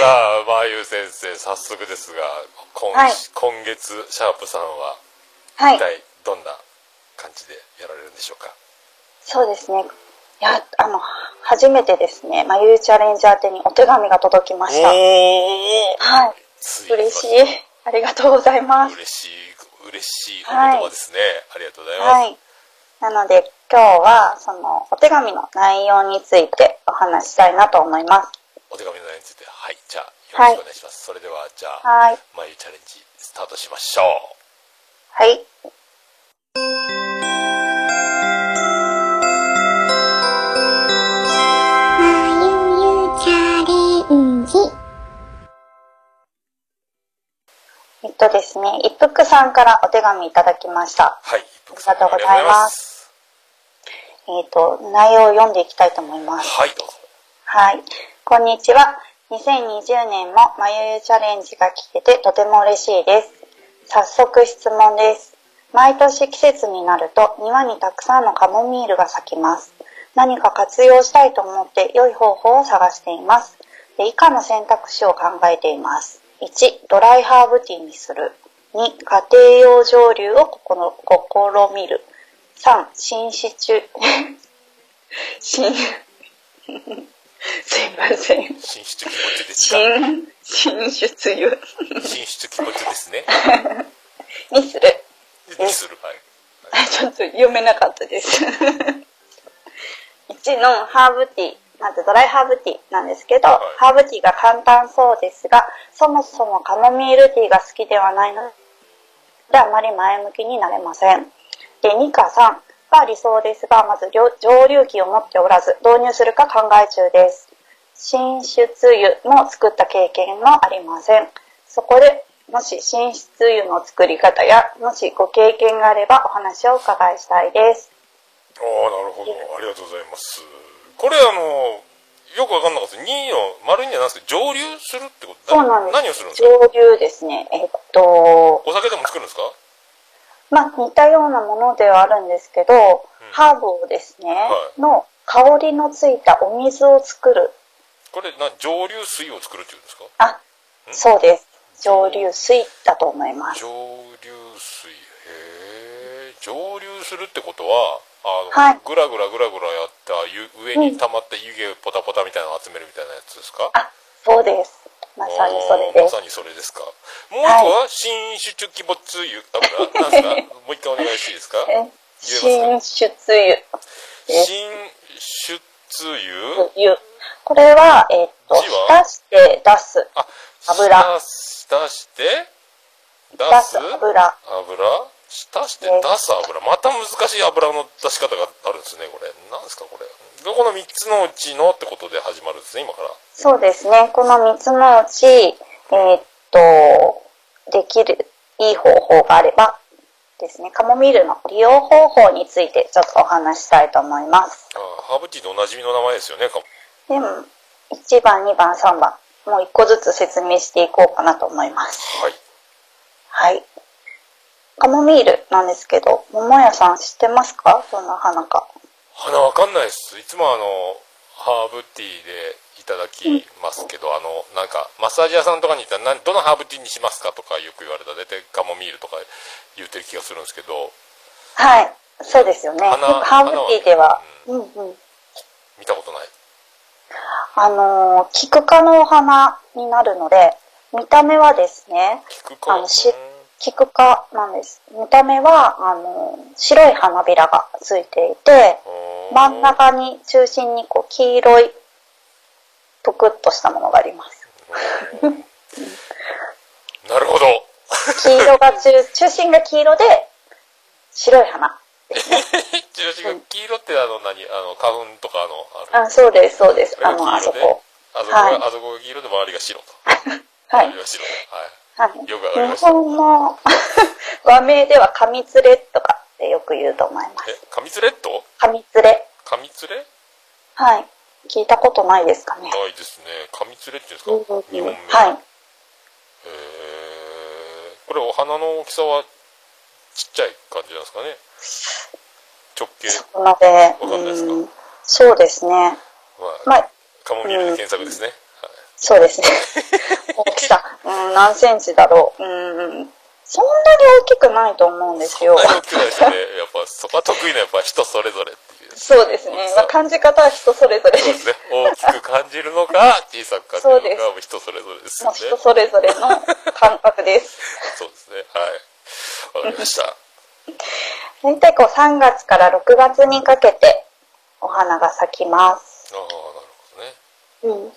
[SPEAKER 3] さあまあゆう先生早速ですが今,、
[SPEAKER 7] はい
[SPEAKER 3] 今月シャープさんは
[SPEAKER 7] はい
[SPEAKER 3] 一。体どんな感じでやられるんでしょうか、
[SPEAKER 7] そうですね。いや、あの、初めてですね、まゆうチャレンジャー宛てにお手紙が届きました。は
[SPEAKER 3] い。
[SPEAKER 7] 嬉しい。ありがとうございます。
[SPEAKER 3] 嬉しい嬉しいお言葉ですね、ありがとうございます、
[SPEAKER 7] はい。なので、今日は、その、お手紙の内容についてお話ししたいなと思います。
[SPEAKER 3] お手紙の内容についてはいじゃあよろしくお願いします、それではじゃあ
[SPEAKER 7] はい。
[SPEAKER 3] 眉チャレンジスタートしましょう
[SPEAKER 7] はい。えっとですね、一服さんからお手紙いただきました。
[SPEAKER 3] はい
[SPEAKER 7] ありがとうございますえっと、内容を読んでいきたいと思います。
[SPEAKER 3] はいどうぞ
[SPEAKER 7] はい。こんにちは。2020年もまゆゆチャレンジが聞けてとても嬉しいです。早速質問です。毎年季節になると庭にたくさんのカモミールが咲きます。何か活用したいと思って良い方法を探しています。で以下の選択肢を考えています。1、ドライハーブティーにする。2、家庭用蒸留をここの試みる。3、新シチュ、新、すいません。
[SPEAKER 3] 進出気持ちですか？
[SPEAKER 7] 新、新出油
[SPEAKER 3] 進出気持ちですね？
[SPEAKER 7] にする。
[SPEAKER 3] にする？はい
[SPEAKER 7] あちょっと読めなかったです。1のハーブティー。まずドライハーブティーなんですけど、
[SPEAKER 3] はい
[SPEAKER 7] ハーブティーが簡単そうですが、そもそもカモミールティーが好きではないので、あまり前向きになれません。で、2か3が理想ですが、まず蒸蒸留機を持っておらず、導入するか考え中です。進出油も作った経験もありません。そこで、もし進出油の作り方や、もしご経験があればお話をお伺いしたいです。
[SPEAKER 3] ああなるほどありがとうございますこれあのよくわかんなかったです2の丸2は何ですか蒸留するってこと？
[SPEAKER 7] そうなんです。
[SPEAKER 3] 何をするんですか？
[SPEAKER 7] 蒸留ですね。えっと、
[SPEAKER 3] お酒でも作るんですか？
[SPEAKER 7] まあ似たようなものではあるんですけど、ハーブをですね、
[SPEAKER 3] はい。
[SPEAKER 7] の香りのついたお水を作る。
[SPEAKER 3] これな蒸留水を作るっていうんですか？
[SPEAKER 7] あ、そうです。蒸留水だと思います。
[SPEAKER 3] 蒸留水。へえ蒸留するってことはあの、
[SPEAKER 7] はい。
[SPEAKER 3] ぐらぐらぐらぐらやった湯上に溜まった湯気ポタポタみたいなのを集めるみたいなやつですか、
[SPEAKER 7] あ、そうです。まさにそれです。
[SPEAKER 3] まさにそれですか。もう一個は新出鬼没油油 なんですか？もう一回お願いしていいですか？
[SPEAKER 7] え進出油。
[SPEAKER 3] 新出油
[SPEAKER 7] 油。これは、えっと、
[SPEAKER 3] 字は？
[SPEAKER 7] 浸して出す。
[SPEAKER 3] あ
[SPEAKER 7] 油。
[SPEAKER 3] 出して出す
[SPEAKER 7] 油。
[SPEAKER 3] 油？浸して出す油また難しい油の出し方があるんですねこれ何ですかこれどこの3つのうちのってことで始まるんですね今から
[SPEAKER 7] そうですね。この3つのうち、えーっと、できる、いい方法があればですね、カモミールの利用方法についてちょっとお話ししたいと思います。
[SPEAKER 3] あーハーブティーでおなじみの名前ですよねか
[SPEAKER 7] でも、1番、2番、3番、もう1個ずつ説明していこうかなと思います。
[SPEAKER 3] はい
[SPEAKER 7] はい。カモミールなんですけど、桃屋さん知ってますか？どんな花か。
[SPEAKER 3] 花わかんないですいつもあのハーブティーでいただきますけど、あの、なんか、マッサージ屋さんとかに行ったら、何どのハーブティーにしますかとかよく言われたら、大体カモミールとか言ってる気がするんですけど、
[SPEAKER 7] はい。そうですよね。ハーブティーでは。うんうん。
[SPEAKER 3] 見たことない？
[SPEAKER 7] あのー、キク科のお花になるので、見た目はですね、
[SPEAKER 3] 聞くか。
[SPEAKER 7] あのしキク科なんです。見た目は、あのー、白い花びらがついていて、
[SPEAKER 3] うん
[SPEAKER 7] 真ん中に、中心にこう、黄色い、ぷくっとしたものがあります。
[SPEAKER 3] なるほど。
[SPEAKER 7] 黄色が中、中心が黄色で、白い花。
[SPEAKER 3] 中心が黄色ってあの何？あの花粉とかあのある
[SPEAKER 7] あ、そうです、そうです。あの、
[SPEAKER 3] あ
[SPEAKER 7] そこ。
[SPEAKER 3] あそこが、
[SPEAKER 7] はい
[SPEAKER 3] あそこが黄色で周りが白と
[SPEAKER 7] はい
[SPEAKER 3] 周り。が 白
[SPEAKER 7] はい。
[SPEAKER 3] よくわかりました
[SPEAKER 7] 日本の 和名では、カミツレとかってよく言うと思います。
[SPEAKER 3] えカミツレット
[SPEAKER 7] カミツレ。
[SPEAKER 3] カミツレ
[SPEAKER 7] はい。聞いたことないですかね。
[SPEAKER 3] ないですね。カミツレっていうんです
[SPEAKER 7] うんうん
[SPEAKER 3] か日本名。
[SPEAKER 7] はい。
[SPEAKER 3] えー。これお花の大きさはちっちゃい感じなんですかね？直径？
[SPEAKER 7] なので、
[SPEAKER 3] わかんないですか？
[SPEAKER 7] うん、そうですね。
[SPEAKER 3] まあ
[SPEAKER 7] まあ、
[SPEAKER 3] カモミールで検索ですね、はい
[SPEAKER 7] そうですね。大きさ、うん、何センチだろう。うん、そんなに大きくないと思うんですよ
[SPEAKER 3] そん。なに大きくないですよねやっぱそこは得意なやっぱ人それぞれっていう
[SPEAKER 7] そうですね。まあ、感じ方は人それぞれで。
[SPEAKER 3] すすね大きく感じるのか小さく感じるのか
[SPEAKER 7] そうです
[SPEAKER 3] は人それぞれですね
[SPEAKER 7] う人それぞれの感覚です。
[SPEAKER 3] そうですねはいわかりました
[SPEAKER 7] 大体こう3月から6月にかけてお花が咲きます。
[SPEAKER 3] ああなるほどね
[SPEAKER 7] うん。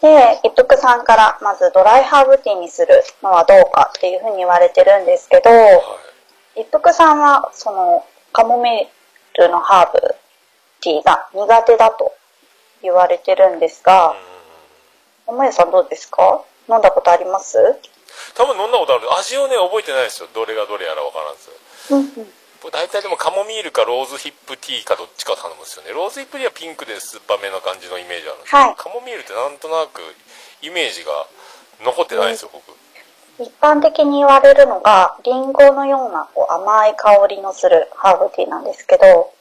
[SPEAKER 7] で、一服さんからまずドライハーブティーにするのはどうかっていうふうに言われてるんですけど、
[SPEAKER 3] はい。
[SPEAKER 7] 一服さんはそのカモミールのハーブティーが苦手だと言われてるんですが、おまゆさんどうですか？飲んだことあります？
[SPEAKER 3] 多分飲んだことある。味をね覚えてないですよ。どれがどれやらわからんですよ。
[SPEAKER 7] うんうん。
[SPEAKER 3] 大体でもカモミールかローズヒップティーかどっちか頼むんですよね。ローズヒップティーはピンクで酸っぱめな感じのイメージあるんですけど、
[SPEAKER 7] はい。
[SPEAKER 3] カモミールってなんとなくイメージが残ってないんですよ、僕。
[SPEAKER 7] 一般的に言われるのが、リンゴのようなこう甘い香りのするハーブティーなんですけど、
[SPEAKER 3] ほ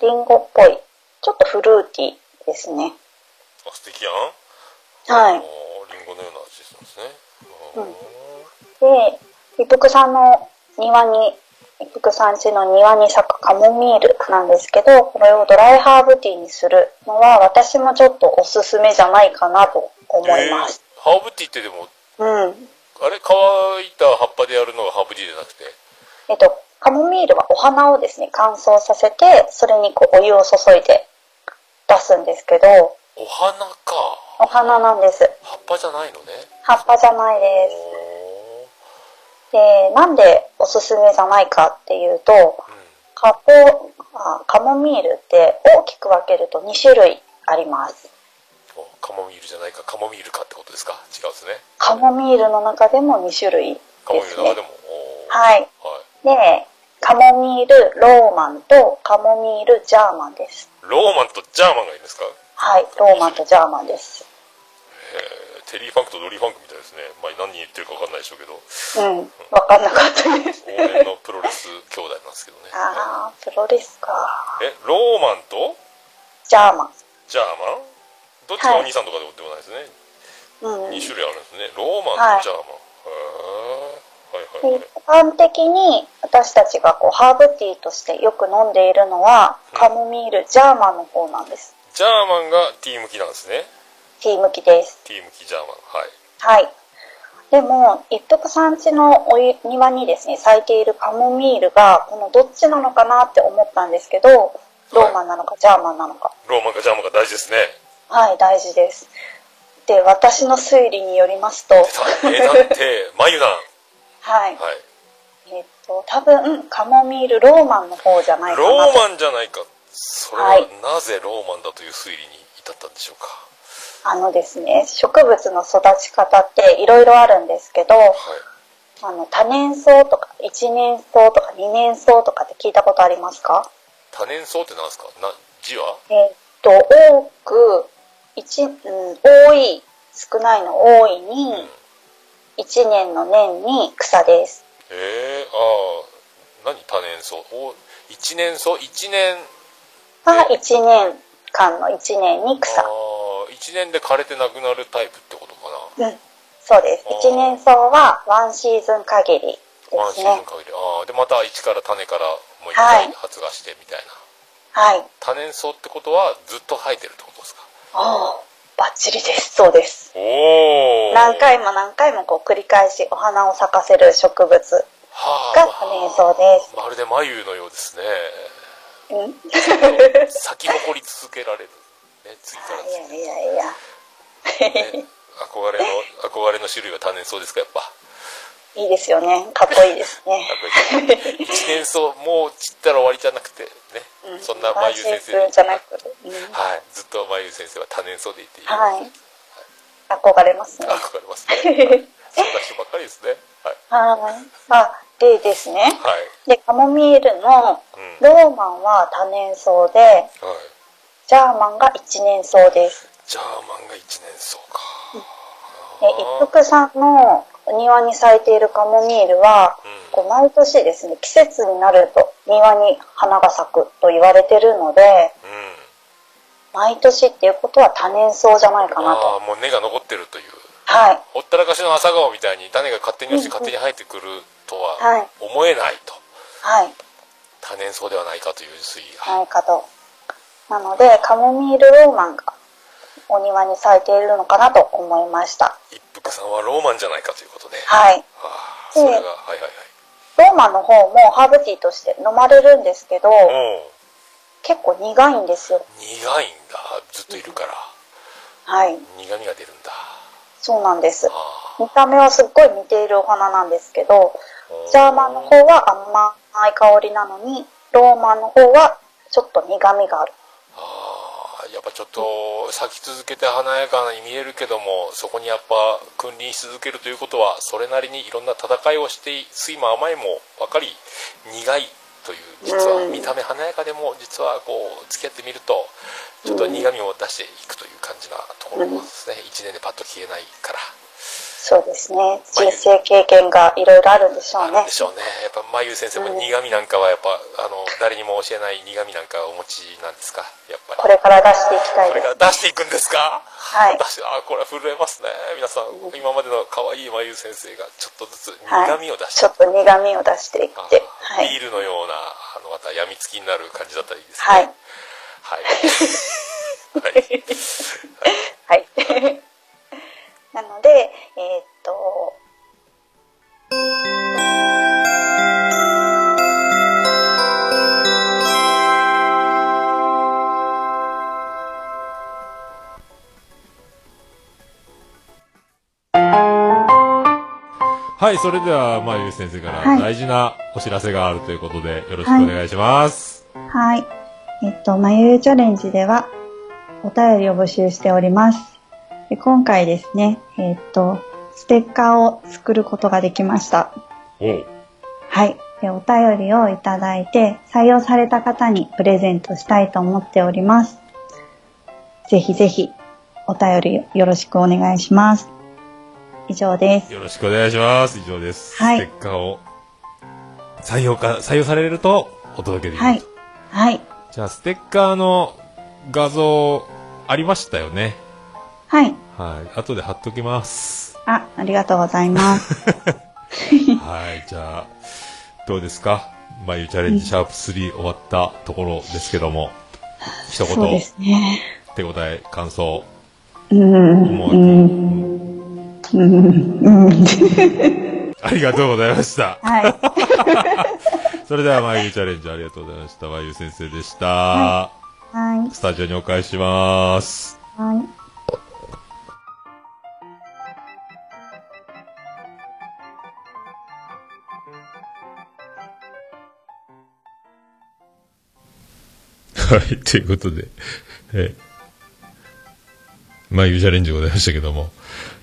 [SPEAKER 7] リンゴっぽい、ちょっとフルーティーですね。
[SPEAKER 3] うあ素敵やん。
[SPEAKER 7] はい。
[SPEAKER 3] リンゴのような味なんですね。あー
[SPEAKER 7] で、一服さんの庭に、一服さん家の庭に咲くカモミールなんですけど、これをドライハーブティーにするのは私もちょっとおすすめじゃないかなと思います。
[SPEAKER 3] えーハーブティーってでも
[SPEAKER 7] うん。
[SPEAKER 3] あれ乾いた葉っぱでやるのがハーブティーじゃなくて？
[SPEAKER 7] えっと、カモミールはお花をですね、乾燥させて、それにこうお湯を注いで出すんですけど、
[SPEAKER 3] お花か
[SPEAKER 7] お花なんです。
[SPEAKER 3] 葉っぱじゃないのね
[SPEAKER 7] 葉っぱじゃないです。
[SPEAKER 3] お
[SPEAKER 7] で、なんでおすすめじゃないかっていうと、カポあカモミールって大きく分けると2種類あります。
[SPEAKER 3] おカモミールじゃないかカモミールかってことですか？違うんですね
[SPEAKER 7] カモミールの中でも2種類
[SPEAKER 3] カモ
[SPEAKER 7] ですね
[SPEAKER 3] ミールの中で。も？
[SPEAKER 7] はい。
[SPEAKER 3] はい
[SPEAKER 7] で、カモミールローマンとカモミールジャーマンです。
[SPEAKER 3] ローマンとジャーマンがいるんですか？
[SPEAKER 7] はい、ローマンとジャーマンです。
[SPEAKER 3] えーテリーファンクとドリーファンクみたいですね。まあ何言ってるか分かんないでしょうけど、
[SPEAKER 7] うん、わかんなかったです。
[SPEAKER 3] 往年のプロレス兄弟なんですけどね。
[SPEAKER 7] あー、プロレスか。
[SPEAKER 3] え、ローマンと？
[SPEAKER 7] ジャーマン。
[SPEAKER 3] ジャーマン？どっちがお兄さんとかででもないですね。
[SPEAKER 7] うん。
[SPEAKER 3] 2種類あるんですね。ローマンとジャーマン。はいはいはい。
[SPEAKER 7] 一般的に私たちがこうハーブティーとしてよく飲んでいるのは、カモミールジャーマンの方なんです。
[SPEAKER 3] ジャーマンが T 向きなんですね。
[SPEAKER 7] ティー向きです。
[SPEAKER 3] T 向きジャーマン。はい。
[SPEAKER 7] はい。でも、一服さん家のお湯庭にですね、咲いているカモミールが、このどっちなのかなって思ったんですけど、ローマンなのかジャーマンなのか。
[SPEAKER 3] ローマンかジャーマンが大事ですね。
[SPEAKER 7] はい、大事です。で、私の推理によりますと、
[SPEAKER 3] 出た。名探偵、マユナン。
[SPEAKER 7] はい。
[SPEAKER 3] はい。
[SPEAKER 7] えっと、多分、カモミールローマンの方じゃないかなと。
[SPEAKER 3] ローマンじゃないか。それは
[SPEAKER 7] はい
[SPEAKER 3] なぜローマンだという推理に至ったんでしょうか。
[SPEAKER 7] あのですね、植物の育ち方っていろいろあるんですけど、
[SPEAKER 3] はい。
[SPEAKER 7] あの、多年草とか、一年草とか、二年草とかって聞いたことありますか？
[SPEAKER 3] 多年草って何ですか？な字は？
[SPEAKER 7] えっと、多く、一、うん、多い、少ないの多いに、一年の年に草です。
[SPEAKER 3] ええああ、何多年草？お一年草？一年、
[SPEAKER 7] が一年間の一年に草。
[SPEAKER 3] あ。あ、1年で枯れてなくなるタイプってことか
[SPEAKER 7] うん。そうです。
[SPEAKER 3] あー
[SPEAKER 7] 一年草はワンシーズン限りで
[SPEAKER 3] なワン
[SPEAKER 7] すね。
[SPEAKER 3] シーズン限りああでまた一から種からもう一回
[SPEAKER 7] はい
[SPEAKER 3] 発芽してみたいな、
[SPEAKER 7] はい。
[SPEAKER 3] 多年草ってことはずっと生えてるってことですか？
[SPEAKER 7] ああ、バッチリです。そうです。
[SPEAKER 3] おお
[SPEAKER 7] 何回も何回もこう繰り返しお花を咲かせる植物
[SPEAKER 3] は
[SPEAKER 7] が多年草です。
[SPEAKER 3] まるで眉のようですね
[SPEAKER 7] うん。
[SPEAKER 3] 咲き誇り続けられるね次から
[SPEAKER 7] い
[SPEAKER 3] 次
[SPEAKER 7] やいやいや。
[SPEAKER 3] へね憧れの 憧れの種類は多年草ですかやっぱ
[SPEAKER 7] いいですよね。かっこいいですね。
[SPEAKER 3] かっこいい一年草もう散ったら終わりじゃなくてね、
[SPEAKER 7] うん
[SPEAKER 3] そんな
[SPEAKER 7] ワン
[SPEAKER 3] 眉先生
[SPEAKER 7] じゃなくて、うん
[SPEAKER 3] はいずっと眉先生は多年草で言っていい
[SPEAKER 7] はい。憧れますね。
[SPEAKER 3] 憧れますね、はいそんな人ばっかりですねはい
[SPEAKER 7] はい。あ、でですね。
[SPEAKER 3] はい
[SPEAKER 7] で、カモミールの
[SPEAKER 3] うん
[SPEAKER 7] ローマンは多年草で、
[SPEAKER 3] はい
[SPEAKER 7] ジャーマンが一年草です。
[SPEAKER 3] ジャーマンが一年草か
[SPEAKER 7] で、一服さんのお庭に咲いているカモミールは、
[SPEAKER 3] うん
[SPEAKER 7] こう毎年ですね、季節になると庭に花が咲くと言われてるので、
[SPEAKER 3] うん
[SPEAKER 7] 毎年っていうことは多年草じゃないかな
[SPEAKER 3] ああ
[SPEAKER 7] と。
[SPEAKER 3] もう根が残ってるという
[SPEAKER 7] はい。
[SPEAKER 3] ほったらかしの朝顔みたいに種が勝手に落ちて勝手に生えてくると
[SPEAKER 7] は
[SPEAKER 3] はい思えないと、
[SPEAKER 7] はい。
[SPEAKER 3] 多年草ではないかという推移が、
[SPEAKER 7] ないかと。なので、カモミールローマンがお庭に咲いているのかなと思いました。
[SPEAKER 3] 一服さんはローマンじゃないかということね、
[SPEAKER 7] はい。
[SPEAKER 3] ああそれが、はいはいはい
[SPEAKER 7] ローマンの方もハーブティーとして飲まれるんですけど、結構苦いんですよ。
[SPEAKER 3] 苦いんだずっといるから、
[SPEAKER 7] はい。
[SPEAKER 3] 苦味が出るんだ
[SPEAKER 7] そうなんです。
[SPEAKER 3] あ
[SPEAKER 7] 見た目はすっごい似ているお花なんですけど、
[SPEAKER 3] あ
[SPEAKER 7] ジャーマンの方は甘い香りなのに、ローマンの方はちょっと苦味がある。
[SPEAKER 3] やっぱちょっと咲き続けて華やかに見えるけどもそこにやっぱ君臨し続けるということはそれなりにいろんな戦いをして酸いも甘いも分かり苦いという実は
[SPEAKER 7] うん。
[SPEAKER 3] 見た目華やかでも実はこう付き合ってみるとちょっと苦味を出していくという感じなところですね。1年でパッと消えないから
[SPEAKER 7] そうですね。人生経験がいろいろあるんでしょうね。
[SPEAKER 3] で。しょうね。やっぱ真由先生も苦味なんかはやっぱあの誰にも教えない苦味なんかお持ちなんですか？やっぱり。
[SPEAKER 7] これから出していきたい
[SPEAKER 3] これ
[SPEAKER 7] です。
[SPEAKER 3] から出していくんですか？
[SPEAKER 7] はい。
[SPEAKER 3] 出あこれは震えますね。皆さん今までの可愛いまゆ先生がちょっとずつ
[SPEAKER 7] はい。
[SPEAKER 3] 苦味を出して、
[SPEAKER 7] ちょっと苦味を出していっ
[SPEAKER 3] あ
[SPEAKER 7] て。はい。
[SPEAKER 3] ビールのようなあのまた病みつきになる感じだったらいいです
[SPEAKER 7] はい。
[SPEAKER 3] ね。はい。はい。
[SPEAKER 7] はい。なので、えーっと、
[SPEAKER 3] はい、それでは、まゆ先生から
[SPEAKER 7] はい
[SPEAKER 3] 大事なお知らせがあるということで、よろしくお願いします。
[SPEAKER 7] はい。えっと、まゆゆチャレンジでは、お便りを募集しております。で今回ですね、えっと、ステッカーを作ることができました。はい。でお便りをいただいて、採用された方にプレゼントしたいと思っております。ぜひぜひ、お便りよろしくお願いします。以上です。
[SPEAKER 3] よろしくお願いします。以上です。
[SPEAKER 7] はい
[SPEAKER 3] ステッカーを採用か、採用されるとお届けできると。
[SPEAKER 7] はい。はい。
[SPEAKER 3] じゃあ、ステッカーの画像ありましたよね。
[SPEAKER 7] はい。
[SPEAKER 3] はい。後で貼っときます。
[SPEAKER 7] あ、ありがとうございます。
[SPEAKER 3] はい。じゃあ、どうですか？まゆチャレンジシャープ3終わったところですけども、一言
[SPEAKER 7] そうで、すね。
[SPEAKER 3] 手応え、感想、
[SPEAKER 7] うーん。
[SPEAKER 3] 思う
[SPEAKER 7] うーん。うーん。うん。
[SPEAKER 3] ありがとうございました。
[SPEAKER 7] はい。
[SPEAKER 3] それでは、まゆチャレンジありがとうございました。まゆ先生でした。
[SPEAKER 7] はい。
[SPEAKER 3] スタジオにお返しします。
[SPEAKER 7] はい。
[SPEAKER 3] はい、ということで、えー、まあ、いうチャレンジございましたけども、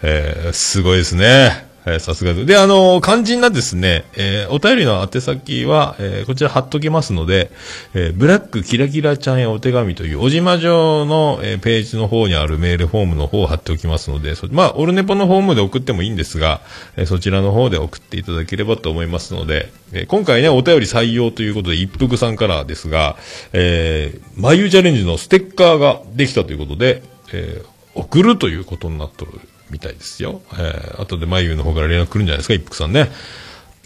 [SPEAKER 3] えー、すごいですね。えさすがで。で、あの肝心なですね、えーお便りの宛先は、えーこちら貼っときますので、えーブラックキラキラちゃんへお手紙という、小島城の、えページの方にあるメールフォームの方を貼っておきますので、そまあ、オルネポのフォームで送ってもいいんですが、えそちらの方で送っていただければと思いますので、え今回ね、お便り採用ということで、一服さんからですが、えー、眉チャレンジのステッカーができたということで、え送るということになっとるみたいですよ。えー、後で眉の方から連絡来るんじゃないですか、一服さんね。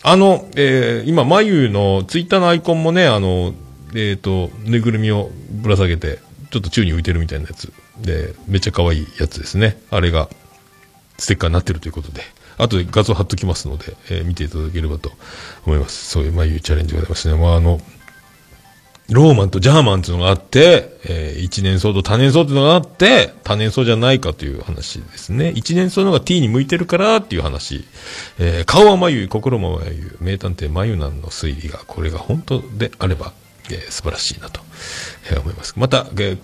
[SPEAKER 3] あの、えー、今、眉のツイッターのアイコンもね、あの、えっ、と、ぬいぐるみをぶら下げて、ちょっと宙に浮いてるみたいなやつ。で、めっちゃ可愛いやつですね。あれが、ステッカーになってるということで。後で画像貼っときますので、えー見ていただければと思います。そういう眉チャレンジがございますね。まあ、あの、ローマンとジャーマンっていうのがあって、えー一年草と多年草っていうのがあって、多年草じゃないかという話ですね。一年草の方が T に向いてるからっていう話。えー顔は眉、心も眉、名探偵眉なんの推理が、これが本当であれば、えー素晴らしいなと、えー思います。また、えー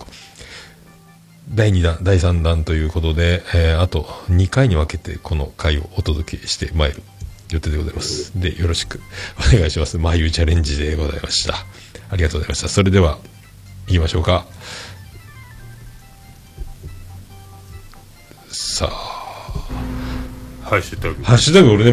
[SPEAKER 3] 第2弾、第3弾ということで、えーあと2回に分けてこの回をお届けしてまいる予定でございます。で、よろしくお願いします。眉チャレンジでございました。ありがとうございました。それでは、行きましょうか。さあ、
[SPEAKER 8] ハッシュタグ。
[SPEAKER 3] ハッシュタグオルネ。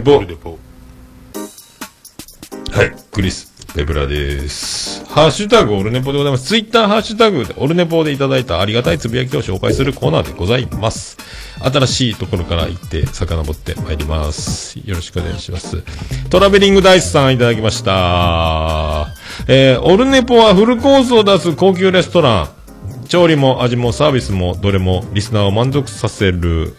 [SPEAKER 3] はい、クリス・ペブラです。ハッシュタグオルネポでございます。ツイッターハッシュタグでオルネポでいただいたありがたいつぶやきを紹介するコーナーでございます。新しいところから行って遡ってまいります。よろしくお願いします。トラベリングダイスさんいただきました。えー、オルネポはフルコースを出す高級レストラン。調理も味もサービスもどれもリスナーを満足させる。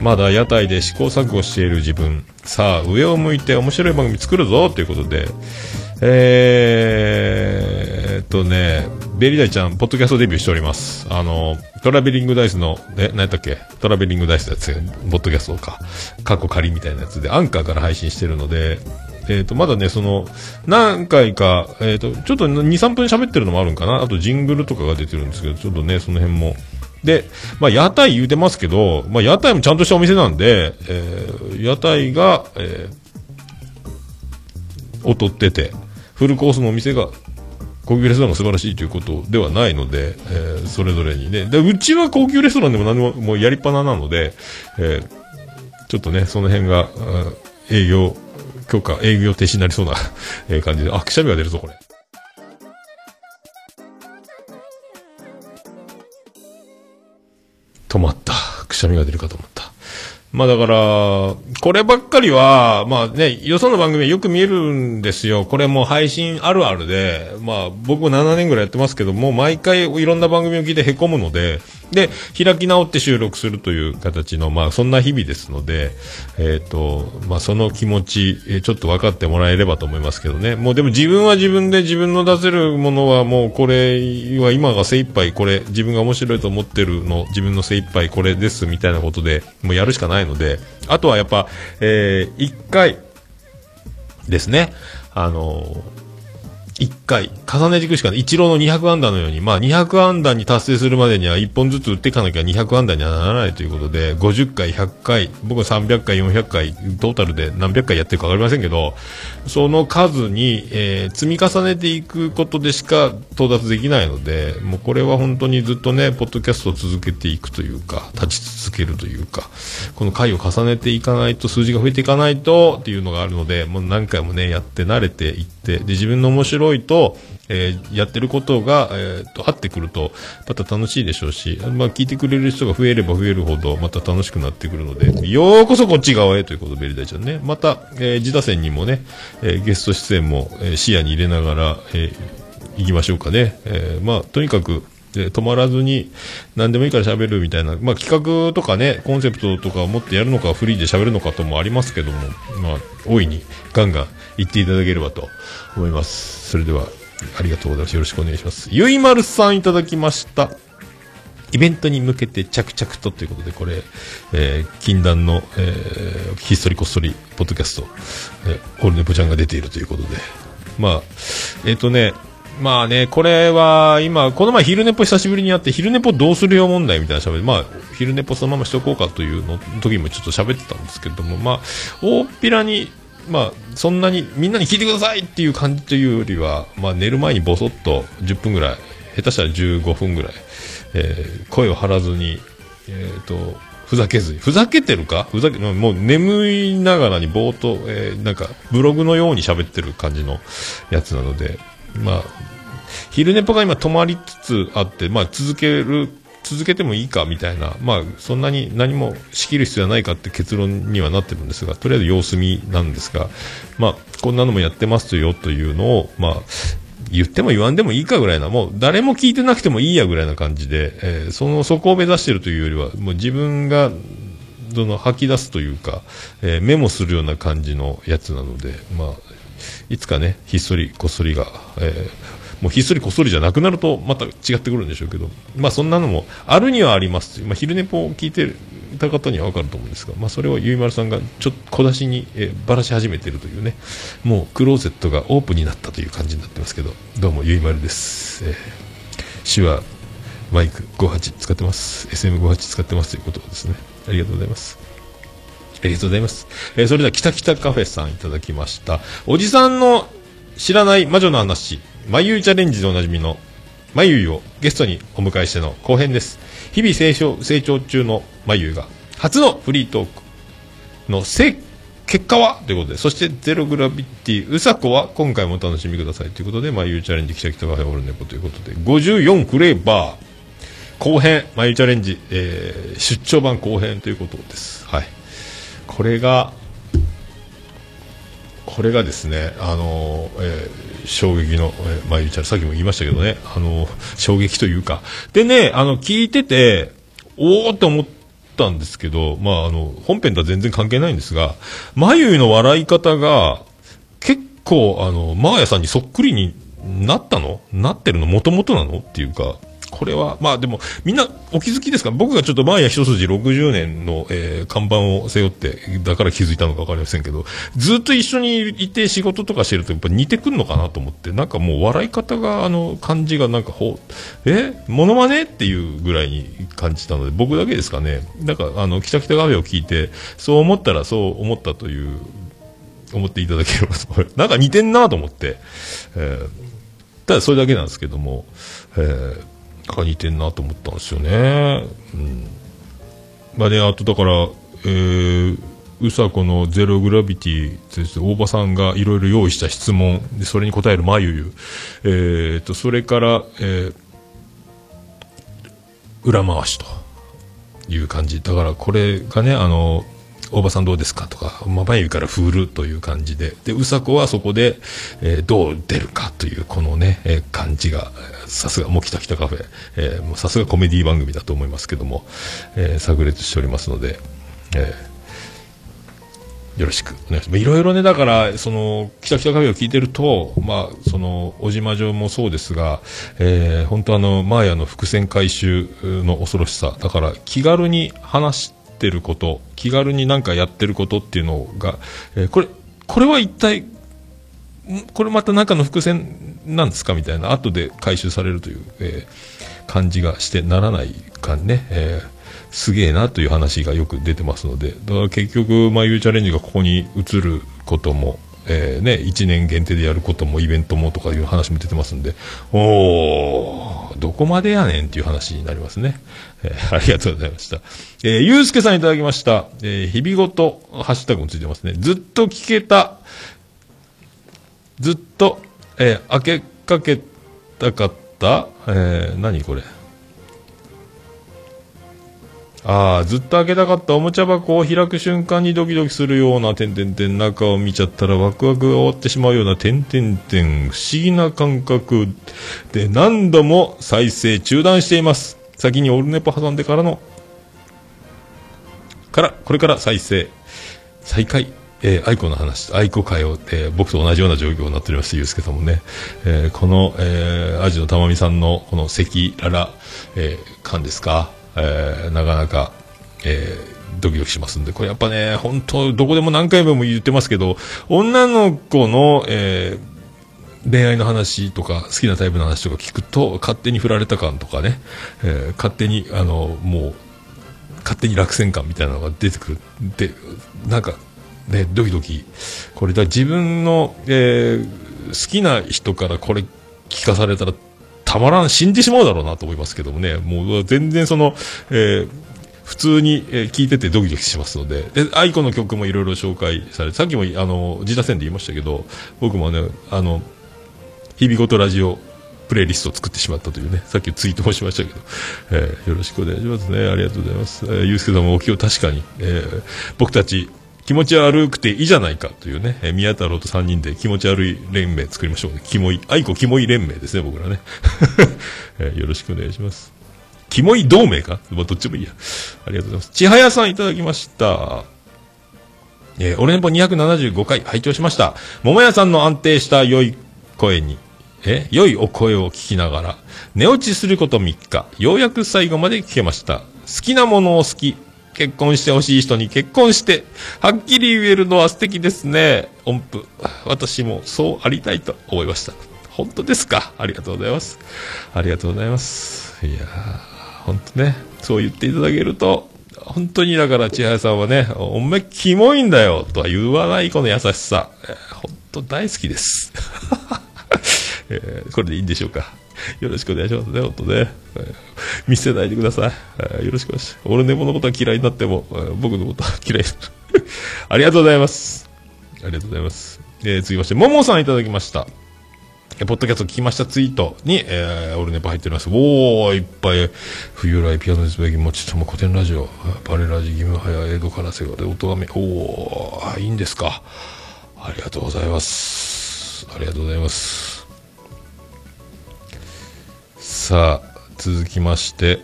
[SPEAKER 3] まだ屋台で試行錯誤している自分。さあ、上を向いて面白い番組作るぞということで、えーっとね、ベリダイちゃん、ポッドキャストデビューしております。あの、トラベリングダイスの、え、何やったっけ？トラベリングダイスのやつ、ポッドキャストか。過去仮みたいなやつで、アンカーから配信してるので、えっ、と、まだね、その、何回か、えっ、と、ちょっと2、3分喋ってるのもあるんかな？あとジングルとかが出てるんですけど、ちょっとね、その辺も。で、まあ、屋台言うてますけど、まあ、屋台もちゃんとしたお店なんで、えー屋台が、えー劣ってて、フルコースのお店が、高級レストランが素晴らしいということではないので、えーそれぞれにね。で、うちは高級レストランでも何も、もうやりっぱななので、えーちょっとね、その辺が、あ営業、許可、営業停止になりそうな、え感じで、あ、くしゃみが出るぞ、これ。止まった。くしゃみが出るかと思った。まあだから、こればっかりは、まあね、よその番組はよく見えるんですよ。これも配信あるあるで、まあ僕7年ぐらいやってますけども、毎回いろんな番組を聞いて凹むので、で、開き直って収録するという形の、まあそんな日々ですので、えっ、と、まあその気持ち、えちょっと分かってもらえればと思いますけどね。もうでも自分は自分で自分の出せるものはもうこれは今が精一杯これ、自分が面白いと思ってるの、自分の精一杯これですみたいなことで、もうやるしかないので、あとはやっぱ、えー、一回ですね、あのー一回、重ね軸しかない。一郎の200安打のように、まあ200安打に達成するまでには1本ずつ打っていかなきゃ200安打にはならないということで、50回、100回、僕は300回、400回、トータルで何百回やってるかわかりませんけど、その数に、えー積み重ねていくことでしか到達できないので、もうこれは本当にずっとね、ポッドキャストを続けていくというか、立ち続けるというか、この回を重ねていかないと、数字が増えていかないとっていうのがあるので、もう何回もね、やって慣れていって、で、自分の面白いと、えーやってることが、えーと、合ってくると、また楽しいでしょうし、まあ、聞いてくれる人が増えれば増えるほど、また楽しくなってくるので、ようこそこっち側へということ、ベリダイちゃんね。また、えー、自打線にもね、えーゲスト出演も、えー視野に入れながら、えー行きましょうかね。えーまあ、とにかく、で止まらずに何でもいいから喋るみたいな、まあ、企画とかね、コンセプトとかを持ってやるのか、フリーで喋るのかともありますけども、まあ、大いにガンガン言っていただければと思います。それでは、ありがとうございます。よろしくお願いします。ゆいまるさんいただきました。イベントに向けて着々とということで、これ、えー禁断の、えーひっそりこっそり、ポッドキャスト、えーオルネポちゃんが出ているということで、まあ、えっ、とね、まあね、これは今、この前昼寝ぽ久しぶりにやって、昼寝ぽどうするよ問題みたいな喋り、まあ、昼寝ぽそのまましとこうかというの時もちょっと喋ってたんですけれども、まあ、大っぴらに、まあ、そんなにみんなに聞いてくださいっていう感じというよりは、まあ、寝る前にぼそっと10分ぐらい、下手したら15分ぐらい、えー声を張らずに、えっ、と、ふざけずに、ふざけてるか？ふざけ、もう眠いながらにぼーっと、えーなんか、ブログのように喋ってる感じのやつなので、まあ、昼寝ぽが今止まりつつあって、まあ続ける続けてもいいかみたいな、まあ、そんなに何も仕切る必要はないかって結論にはなってるんですが、とりあえず様子見なんですが、まあ、こんなのもやってますよというのを、まあ、言っても言わんでもいいかぐらいな、もう誰も聞いてなくてもいいやぐらいな感じで、えーその、そこを目指してるというよりは、もう自分が、その吐き出すというか、えーメモするような感じのやつなので、まあ、いつかね、ひっそりこっそりが、えーもうひっそりこっそりじゃなくなるとまた違ってくるんでしょうけど、まあそんなのもあるにはありますし、まあ昼寝ぽを聞いていた方にはわかると思うんですが、まあそれをゆいまるさんがちょっと小出しに、えばらし始めているというね、もうクローゼットがオープンになったという感じになってますけど、どうもゆいまるです。えー手話、マイク58使ってます。SM58 使ってますということですね。ありがとうございます。ありがとうございます。えーそれでは、北北カフェさんいただきました。おじさんの知らない魔女の話、まゆいチャレンジでおなじみのまゆいをゲストにお迎えしての後編です。日々成長成長中のまゆいが、初のフリートークのせ結果はということで、そしてゼログラビティ、うさこは今回もお楽しみくださいということで、まゆチャレンジ、北北カフェオルネポということで、54フレーバー、後編、まゆいチャレンジ、えー出張版後編ということです。はい。これが、これがですね、あのえー衝撃の、えーまあ言っちゃうさっきも言いましたけどね、あの衝撃というか。でね、あの、聞いてて、おーって思ったんですけど、まああの、本編とは全然関係ないんですが、眉の笑い方が、結構、あの、マーヤさんにそっくりになったの？なってるの？元々なの？っていうか、これは、まあでも、みんなお気づきですか？僕がちょっとマーヤ一筋60年の、えー看板を背負って、だから気づいたのかわかりませんけど、ずっと一緒にいて仕事とかしてるとやっぱ似てくんのかなと思って、なんかもう笑い方が、あの、感じがなんかほう、え？モノマネっていうぐらいに感じたので、僕だけですかね？なんか、あの、北北カフェを聞いて、そう思ったらそう思ったという思っていただければと なんか似てんなと思って、えーただそれだけなんですけども、えー、か似てんなと思ったんですよね。うん。まあね、あとだから、えー、うさこのゼログラビティです大場さんがいろいろ用意した質問でそれに答えるまゆゆ、えー、とそれから、えー裏回しという感じだからこれがねあの大場さんどうですかとか、まあ、眉から振るという感じで、で、うさこはそこで、えーどう出るかという、このね、えー感じが、さすが、もうきたきたカフェ、えーさすがコメディ番組だと思いますけども、えー炸裂しておりますので、えーよろしくお願いします。いろいろね、だから、その、北北カフェを聞いてると、まあ、その、小島城もそうですが、えー本当あの、マーヤの伏線回収の恐ろしさ、だから、気軽に話してること、気軽になんかやってることっていうのが、えーこれ、これは一体、これまた中の伏線なんですかみたいな、後で回収されるという、えー感じがしてならない感ね、えーすげえなという話がよく出てますので、だから結局、まあ、ゆチャレンジがここに移ることも、えーね、1年限定でやることもイベントもとかいう話も出てますんで、おー、どこまでやねんっていう話になりますね。えーありがとうございました。えー、ゆうすけさんいただきました。えー日々ごと、ハッシュタグもついてますね。ずっと聞けた、ずっと、えー開けかけたかった、えー何これ？ああ、ずっと開けたかったおもちゃ箱を開く瞬間にドキドキするような、点々点。中を見ちゃったらワクワクが終わってしまうような、点々点。不思議な感覚で何度も再生中断しています。先にオルネポ挟んでからの、から、これから再生、再開、えー、愛子の話、愛子会を、えー僕と同じような状況になっております、ゆうすけさんもね、えーこの、えー、アジのたまみさんの、この赤裸々、えー、感ですか、えーなかなか、えードキドキしますんで、これやっぱね、本当どこでも何回も言ってますけど、女の子の、えー恋愛の話とか好きなタイプの話とか聞くと勝手に振られた感とかね、えー勝手にあのもう勝手に落選感みたいなのが出てくる。でなんかねドキドキこれだ自分の、えー好きな人からこれ聞かされたらたまらん死んでしまうだろうなと思いますけどもねもう全然その、えー普通に、えー聞いててドキドキしますので、で、愛子の曲もいろいろ紹介されて、さっきも、あの、自他戦で言いましたけど、僕もね、あの、日々ごとラジオプレイリストを作ってしまったというね、さっきツイートもしましたけど、えーよろしくお願いしますね。ありがとうございます。えー、ゆうすけさんもお気を確かに、えー僕たち、気持ち悪くていいじゃないかというね、えー宮太郎と3人で気持ち悪い連盟作りましょうね。キモい、愛子キモい連盟ですね、僕らね。えーよろしくお願いします。キモい同盟か？まあ、どっちもいいや。ありがとうございます。ちはやさんいただきました。えー、オレネポ275回拝聴しました。桃屋さんの安定した良い声に、え、良いお声を聞きながら、寝落ちすること3日、ようやく最後まで聞けました。好きなものを好き、結婚してほしい人に結婚して、はっきり言えるのは素敵ですね。音符。私もそうありたいと思いました。本当ですか？ありがとうございます。ありがとうございます。いやー、本当ね、そう言っていただけると、本当にだから千早さんはね、お前キモいんだよとは言わないこの優しさ。えー本当大好きです。えーこれでいいんでしょうか？よろしくお願いしますね、本当ね。見せないでください。えーよろしくお願いします。俺ネモのことは嫌いになっても、僕のことは嫌いになる。ありがとうございます。ありがとうございます。えー続きまして、ももさんいただきました。えポッドキャスト聞きましたツイートに、えー、オルネポ入っております。おー、いっぱい。冬来ピアノですべきもちとも古典ラジオ、バレラジ、義務早、江戸から瀬川で音がめ、おー、いいんですか。ありがとうございます。ありがとうございます。さあ、続きまして、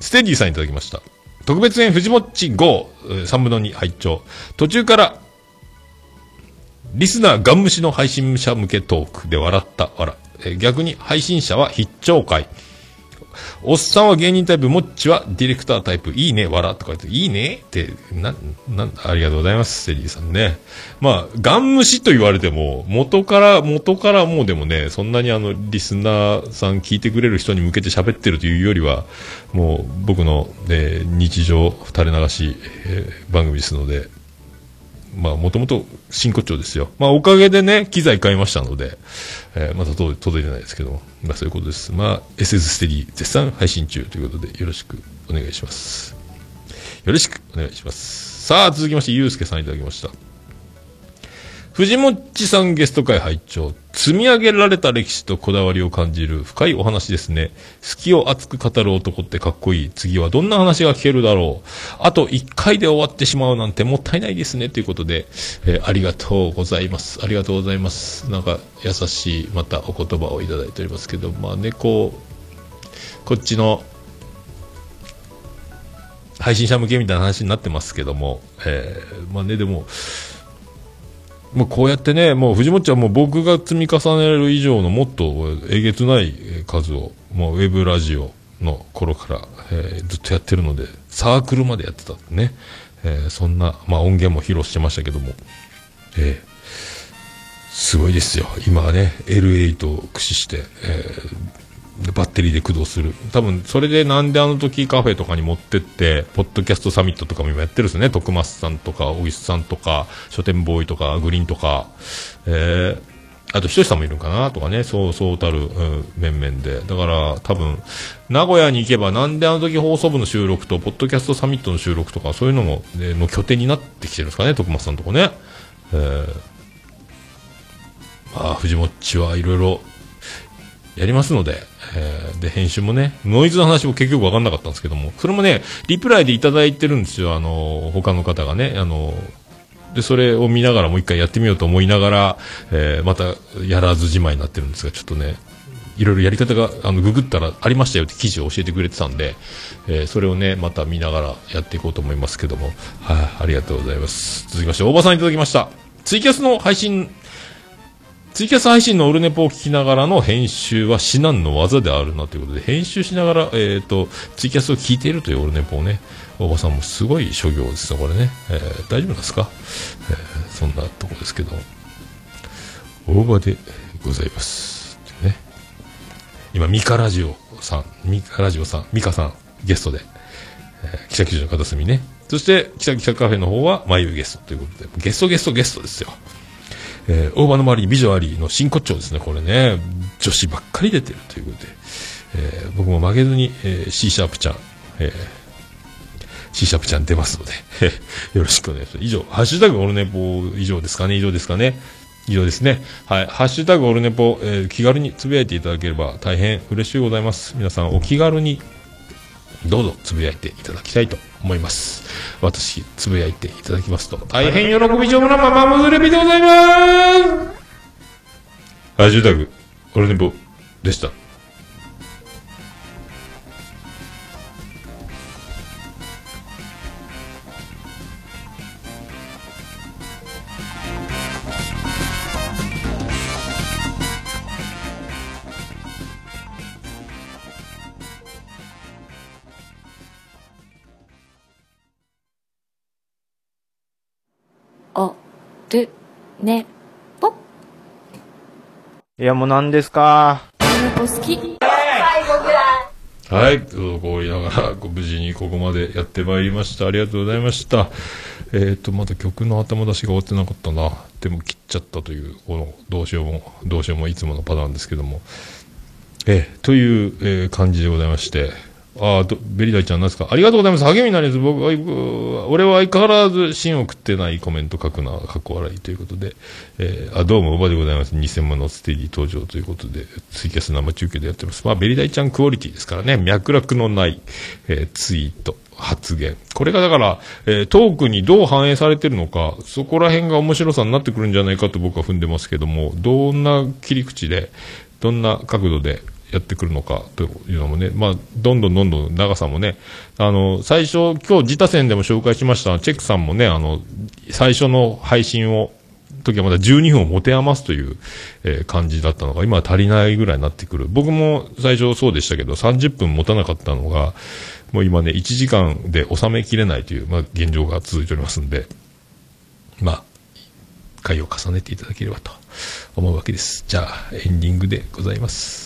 [SPEAKER 3] ステディさんいただきました。特別編藤もっち5、えー3分の2拝聴途中からリスナーガン無視の配信者向けトークで笑った、笑。逆に配信者は必聴会。おっさんは芸人タイプ、もっちはディレクタータイプ、いいね、笑って書いて、いいねって、な、な、ありがとうございます、セリーさんね。まあ、ガン無視と言われても、元から、元からもうでもね、そんなにあの、リスナーさん聞いてくれる人に向けて喋ってるというよりは、もう僕の、え日常垂れ流し、えー番組ですので、まあ、もともと真骨頂ですよ。まあ、おかげでね、機材買いましたので、えーまだ届いてないですけども、まあ、そういうことです。まあ、SS ステディ絶賛配信中ということで、よろしくお願いします。よろしくお願いします。さあ、続きまして、ゆうすけさんいただきました。藤もっちさんゲスト会拝聴積み上げられた歴史とこだわりを感じる深いお話ですね。好きを熱く語る男ってかっこいい。次はどんな話が聞けるだろう。あと1回で終わってしまうなんてもったいないですね。ということで、えーありがとうございます。ありがとうございます。なんか優しいまたお言葉をいただいておりますけど、まあね、こう、こっちの配信者向けみたいな話になってますけども、えーまあね、でも、もうこうやってね、もう藤本ちゃんも僕が積み重ねる以上のもっとえげつない数を、もうウェブラジオの頃から、えーずっとやってるので、サークルまでやってたね、えーそんな、まあ音源も披露してましたけども、えーすごいですよ。今はね、L8 を駆使して、えーバッテリーで駆動する。多分、それでなんであの時カフェとかに持ってって、ポッドキャストサミットとかも今やってるんですね。徳松さんとか、小木さんとか、書店ボーイとか、グリーンとか、えー、あと、ひとしさんもいるんかなとかね、そうそうたる、うん、面々で。だから、多分、名古屋に行けば、なんであの時放送部の収録と、ポッドキャストサミットの収録とか、そういうのも、ね、の拠点になってきてるんですかね、徳松さんとこね。えー、まあ、藤もっちはいろいろやりますので、えーで、編集もね、ノイズの話も結局分かんなかったんですけども、それもね、リプライでいただいてるんですよ、あの、他の方がね、あの、で、それを見ながらもう一回やってみようと思いながら、えーまたやらずじまいになってるんですが、ちょっとね、いろいろやり方が、あの、ググったらありましたよって記事を教えてくれてたんで、えーそれをね、また見ながらやっていこうと思いますけども、はい、ありがとうございます。続きまして、大場さんいただきました。ツイキャスの配信、ツイキャス配信のオルネポを聞きながらの編集は至難の技であるなということで、編集しながら、えっ、と、ツイキャスを聞いているというオルネポをね、大場さんもすごい諸行ですね、これね。えー大丈夫なんですか、えーそんなとこですけど、大場でございます。ね、今、ミカラジオさん、ミカラジオさん、ミカさん、ゲストで、えー、記者記事の片隅ね。そして、記者記者カフェの方は、眉ゲストということで、ゲストゲストゲストですよ。えー大場の周りに美女ありの真骨頂ですね、これね。女子ばっかり出てるということで、えー僕も負けずに、えー C シャープちゃん、えー C シャープちゃん出ますので、よろしくお願いします。以上、ハッシュタグオルネポ以上ですかね、以上ですかね。以上ですね。はい。ハッシュタグオルネポ、えー気軽につぶやいていただければ大変嬉しいございます。皆さんお気軽にどうぞつぶやいていただきたいと思います。私、つぶやいていただきますと、大変喜び上手なママモズレビでございますハッシュタグ、オルネポでした。
[SPEAKER 6] るねぽ
[SPEAKER 9] いや、もう何ですか？
[SPEAKER 6] ぽ好き
[SPEAKER 3] はい、そうこう言いながら、こう無事にここまでやってまいりました。ありがとうございました。えっ、と、まだ曲の頭出しが終わってなかったな。でも切っちゃったという、この、どうしようも、どうしようもいつものパターンですけども。えーという、えー感じでございまして。ああ、ベリダイちゃんなんですか？ありがとうございます。励みになります。僕は、俺は相変わらず芯を食ってないコメント書くな、かっこ笑いということで。えーあ、どうも、おばでございます。偽物ステディ登場ということで、ツイキャス生中継でやってます。まあ、ベリダイちゃんクオリティですからね、脈絡のない、えーツイート、発言。これがだから、えートークにどう反映されてるのか、そこら辺が面白さになってくるんじゃないかと僕は踏んでますけども、どんな切り口で、どんな角度でやってくるのかというのもね、まあ、どんどんどんどん長さもね、あの、最初、今日自他戦でも紹介しました、チェックさんもね、あの、最初の配信を、時はまだ12分を持て余すという、えー感じだったのが、今は足りないぐらいになってくる。僕も最初そうでしたけど、30分持たなかったのが、もう今ね、1時間で収めきれないという、まあ、現状が続いておりますんで、まあ、回を重ねていただければと思うわけです。じゃあ、エンディングでございます。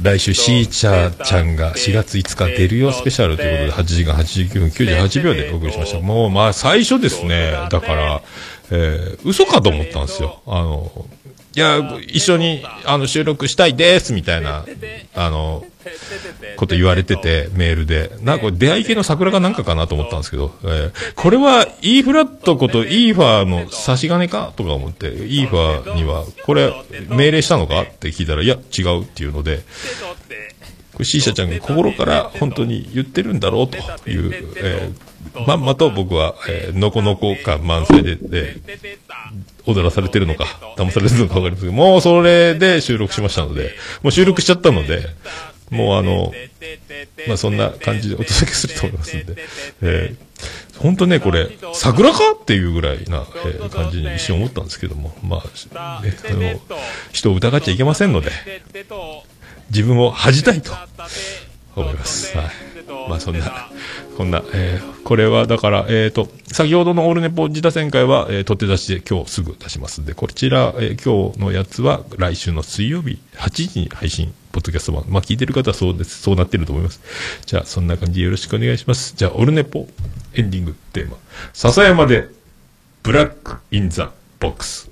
[SPEAKER 3] 来週、シーチャーちゃんが4月5日出るよ。スペシャルということで、8時間89分98秒でお送りしました。もう、まあ、最初ですね、だから、えー嘘かと思ったんですよ。あの、いや、一緒に、あの、収録したいです、みたいな、あの、こと言われてて、メールで。なんか出会い系の桜かなんかかなと思ったんですけど、えーこれは E フラットこと E ファーの差し金かとか思って、E ファーには、これ命令したのかって聞いたら、いや、違うっていうので、これ C 社ちゃんが心から本当に言ってるんだろうという、えーまんまと僕は、えーのこのこ感満載で、で踊らされてるのか、騙されてるのかわかりませんけど、もうそれで収録しましたので、もう収録しちゃったので、もうあの、まあそんな感じでお届けすると思いますんで、えー、本当ね、これ、桜かっていうぐらいな、えー感じに一瞬思ったんですけども、まあ、ね、あの、人を疑っちゃいけませんので、自分を恥じたいと。思います。はい。まあそんな、こんな、えーこれはだから、えっ、と、先ほどのオールネポ自他旋回は、えー取って出しで今日すぐ出しますんで、こちら、えー今日のやつは来週の水曜日8時に配信、ポッドキャスト版。まあ聞いてる方はそうです、そうなってると思います。じゃあそんな感じでよろしくお願いします。じゃあ、オールネポエンディングテーマ、笹山で、ブラックインザボックス。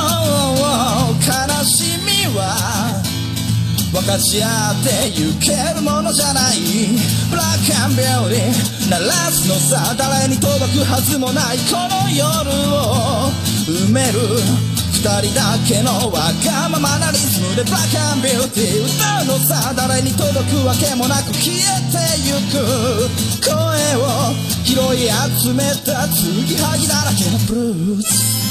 [SPEAKER 10] 悲しみは別かち合ってゆけるものじゃない。ブラックアンビューティー鳴らすのさ誰に届くはずもないこの夜を埋める二人だけのわがままなリズムで。ブラックアンビューティー歌うのさ誰に届くわけもなく消えてゆく。声を拾い集めた継ぎはぎだらけのブルース。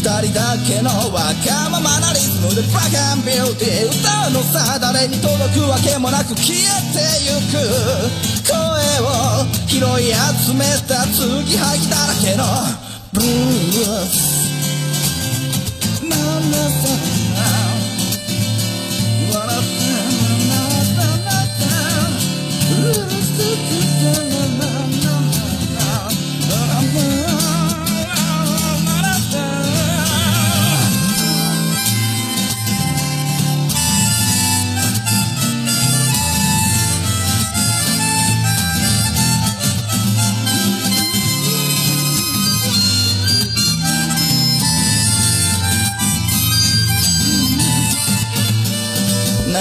[SPEAKER 10] 人だけのわがままなリズムでブラックアンビューティー歌うのさ誰に届くわけもなく消えてゆく声を拾い集めた継ぎはぎだらけのブルース。ななさ。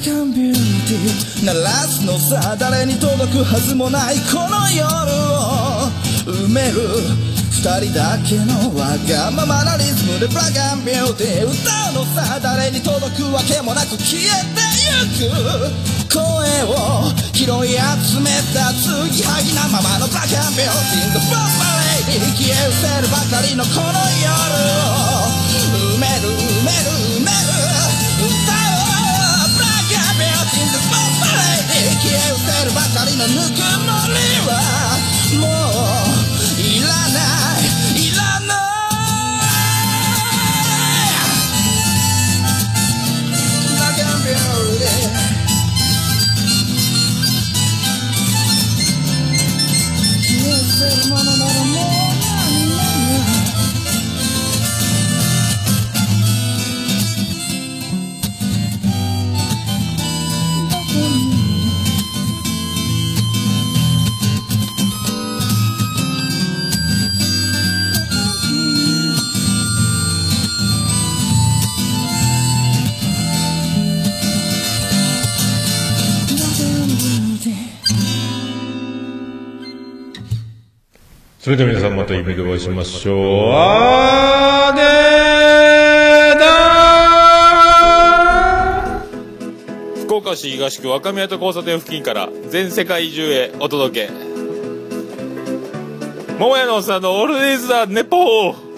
[SPEAKER 10] ブラックアンビューティー鳴らすのさ誰に届くはずもないこの夜を。埋める二人だけのわがままなリズムでブラックアンビューティー歌うのさ誰に届くわけもなく消えてゆく。声を拾い集めた継ぎはぎなままのブラックアンビューティー The Boss My Lady 消え失せるばかりのこの夜を。埋めるるばかりのぬくもりはもう
[SPEAKER 3] それでは皆さんまた夢でお会いしましょう。あーねー。だ
[SPEAKER 8] 福岡市東区若宮と交差点付近から全世界中へお届け。桃屋のおっさんのオールディーズ・ザ・ネポー。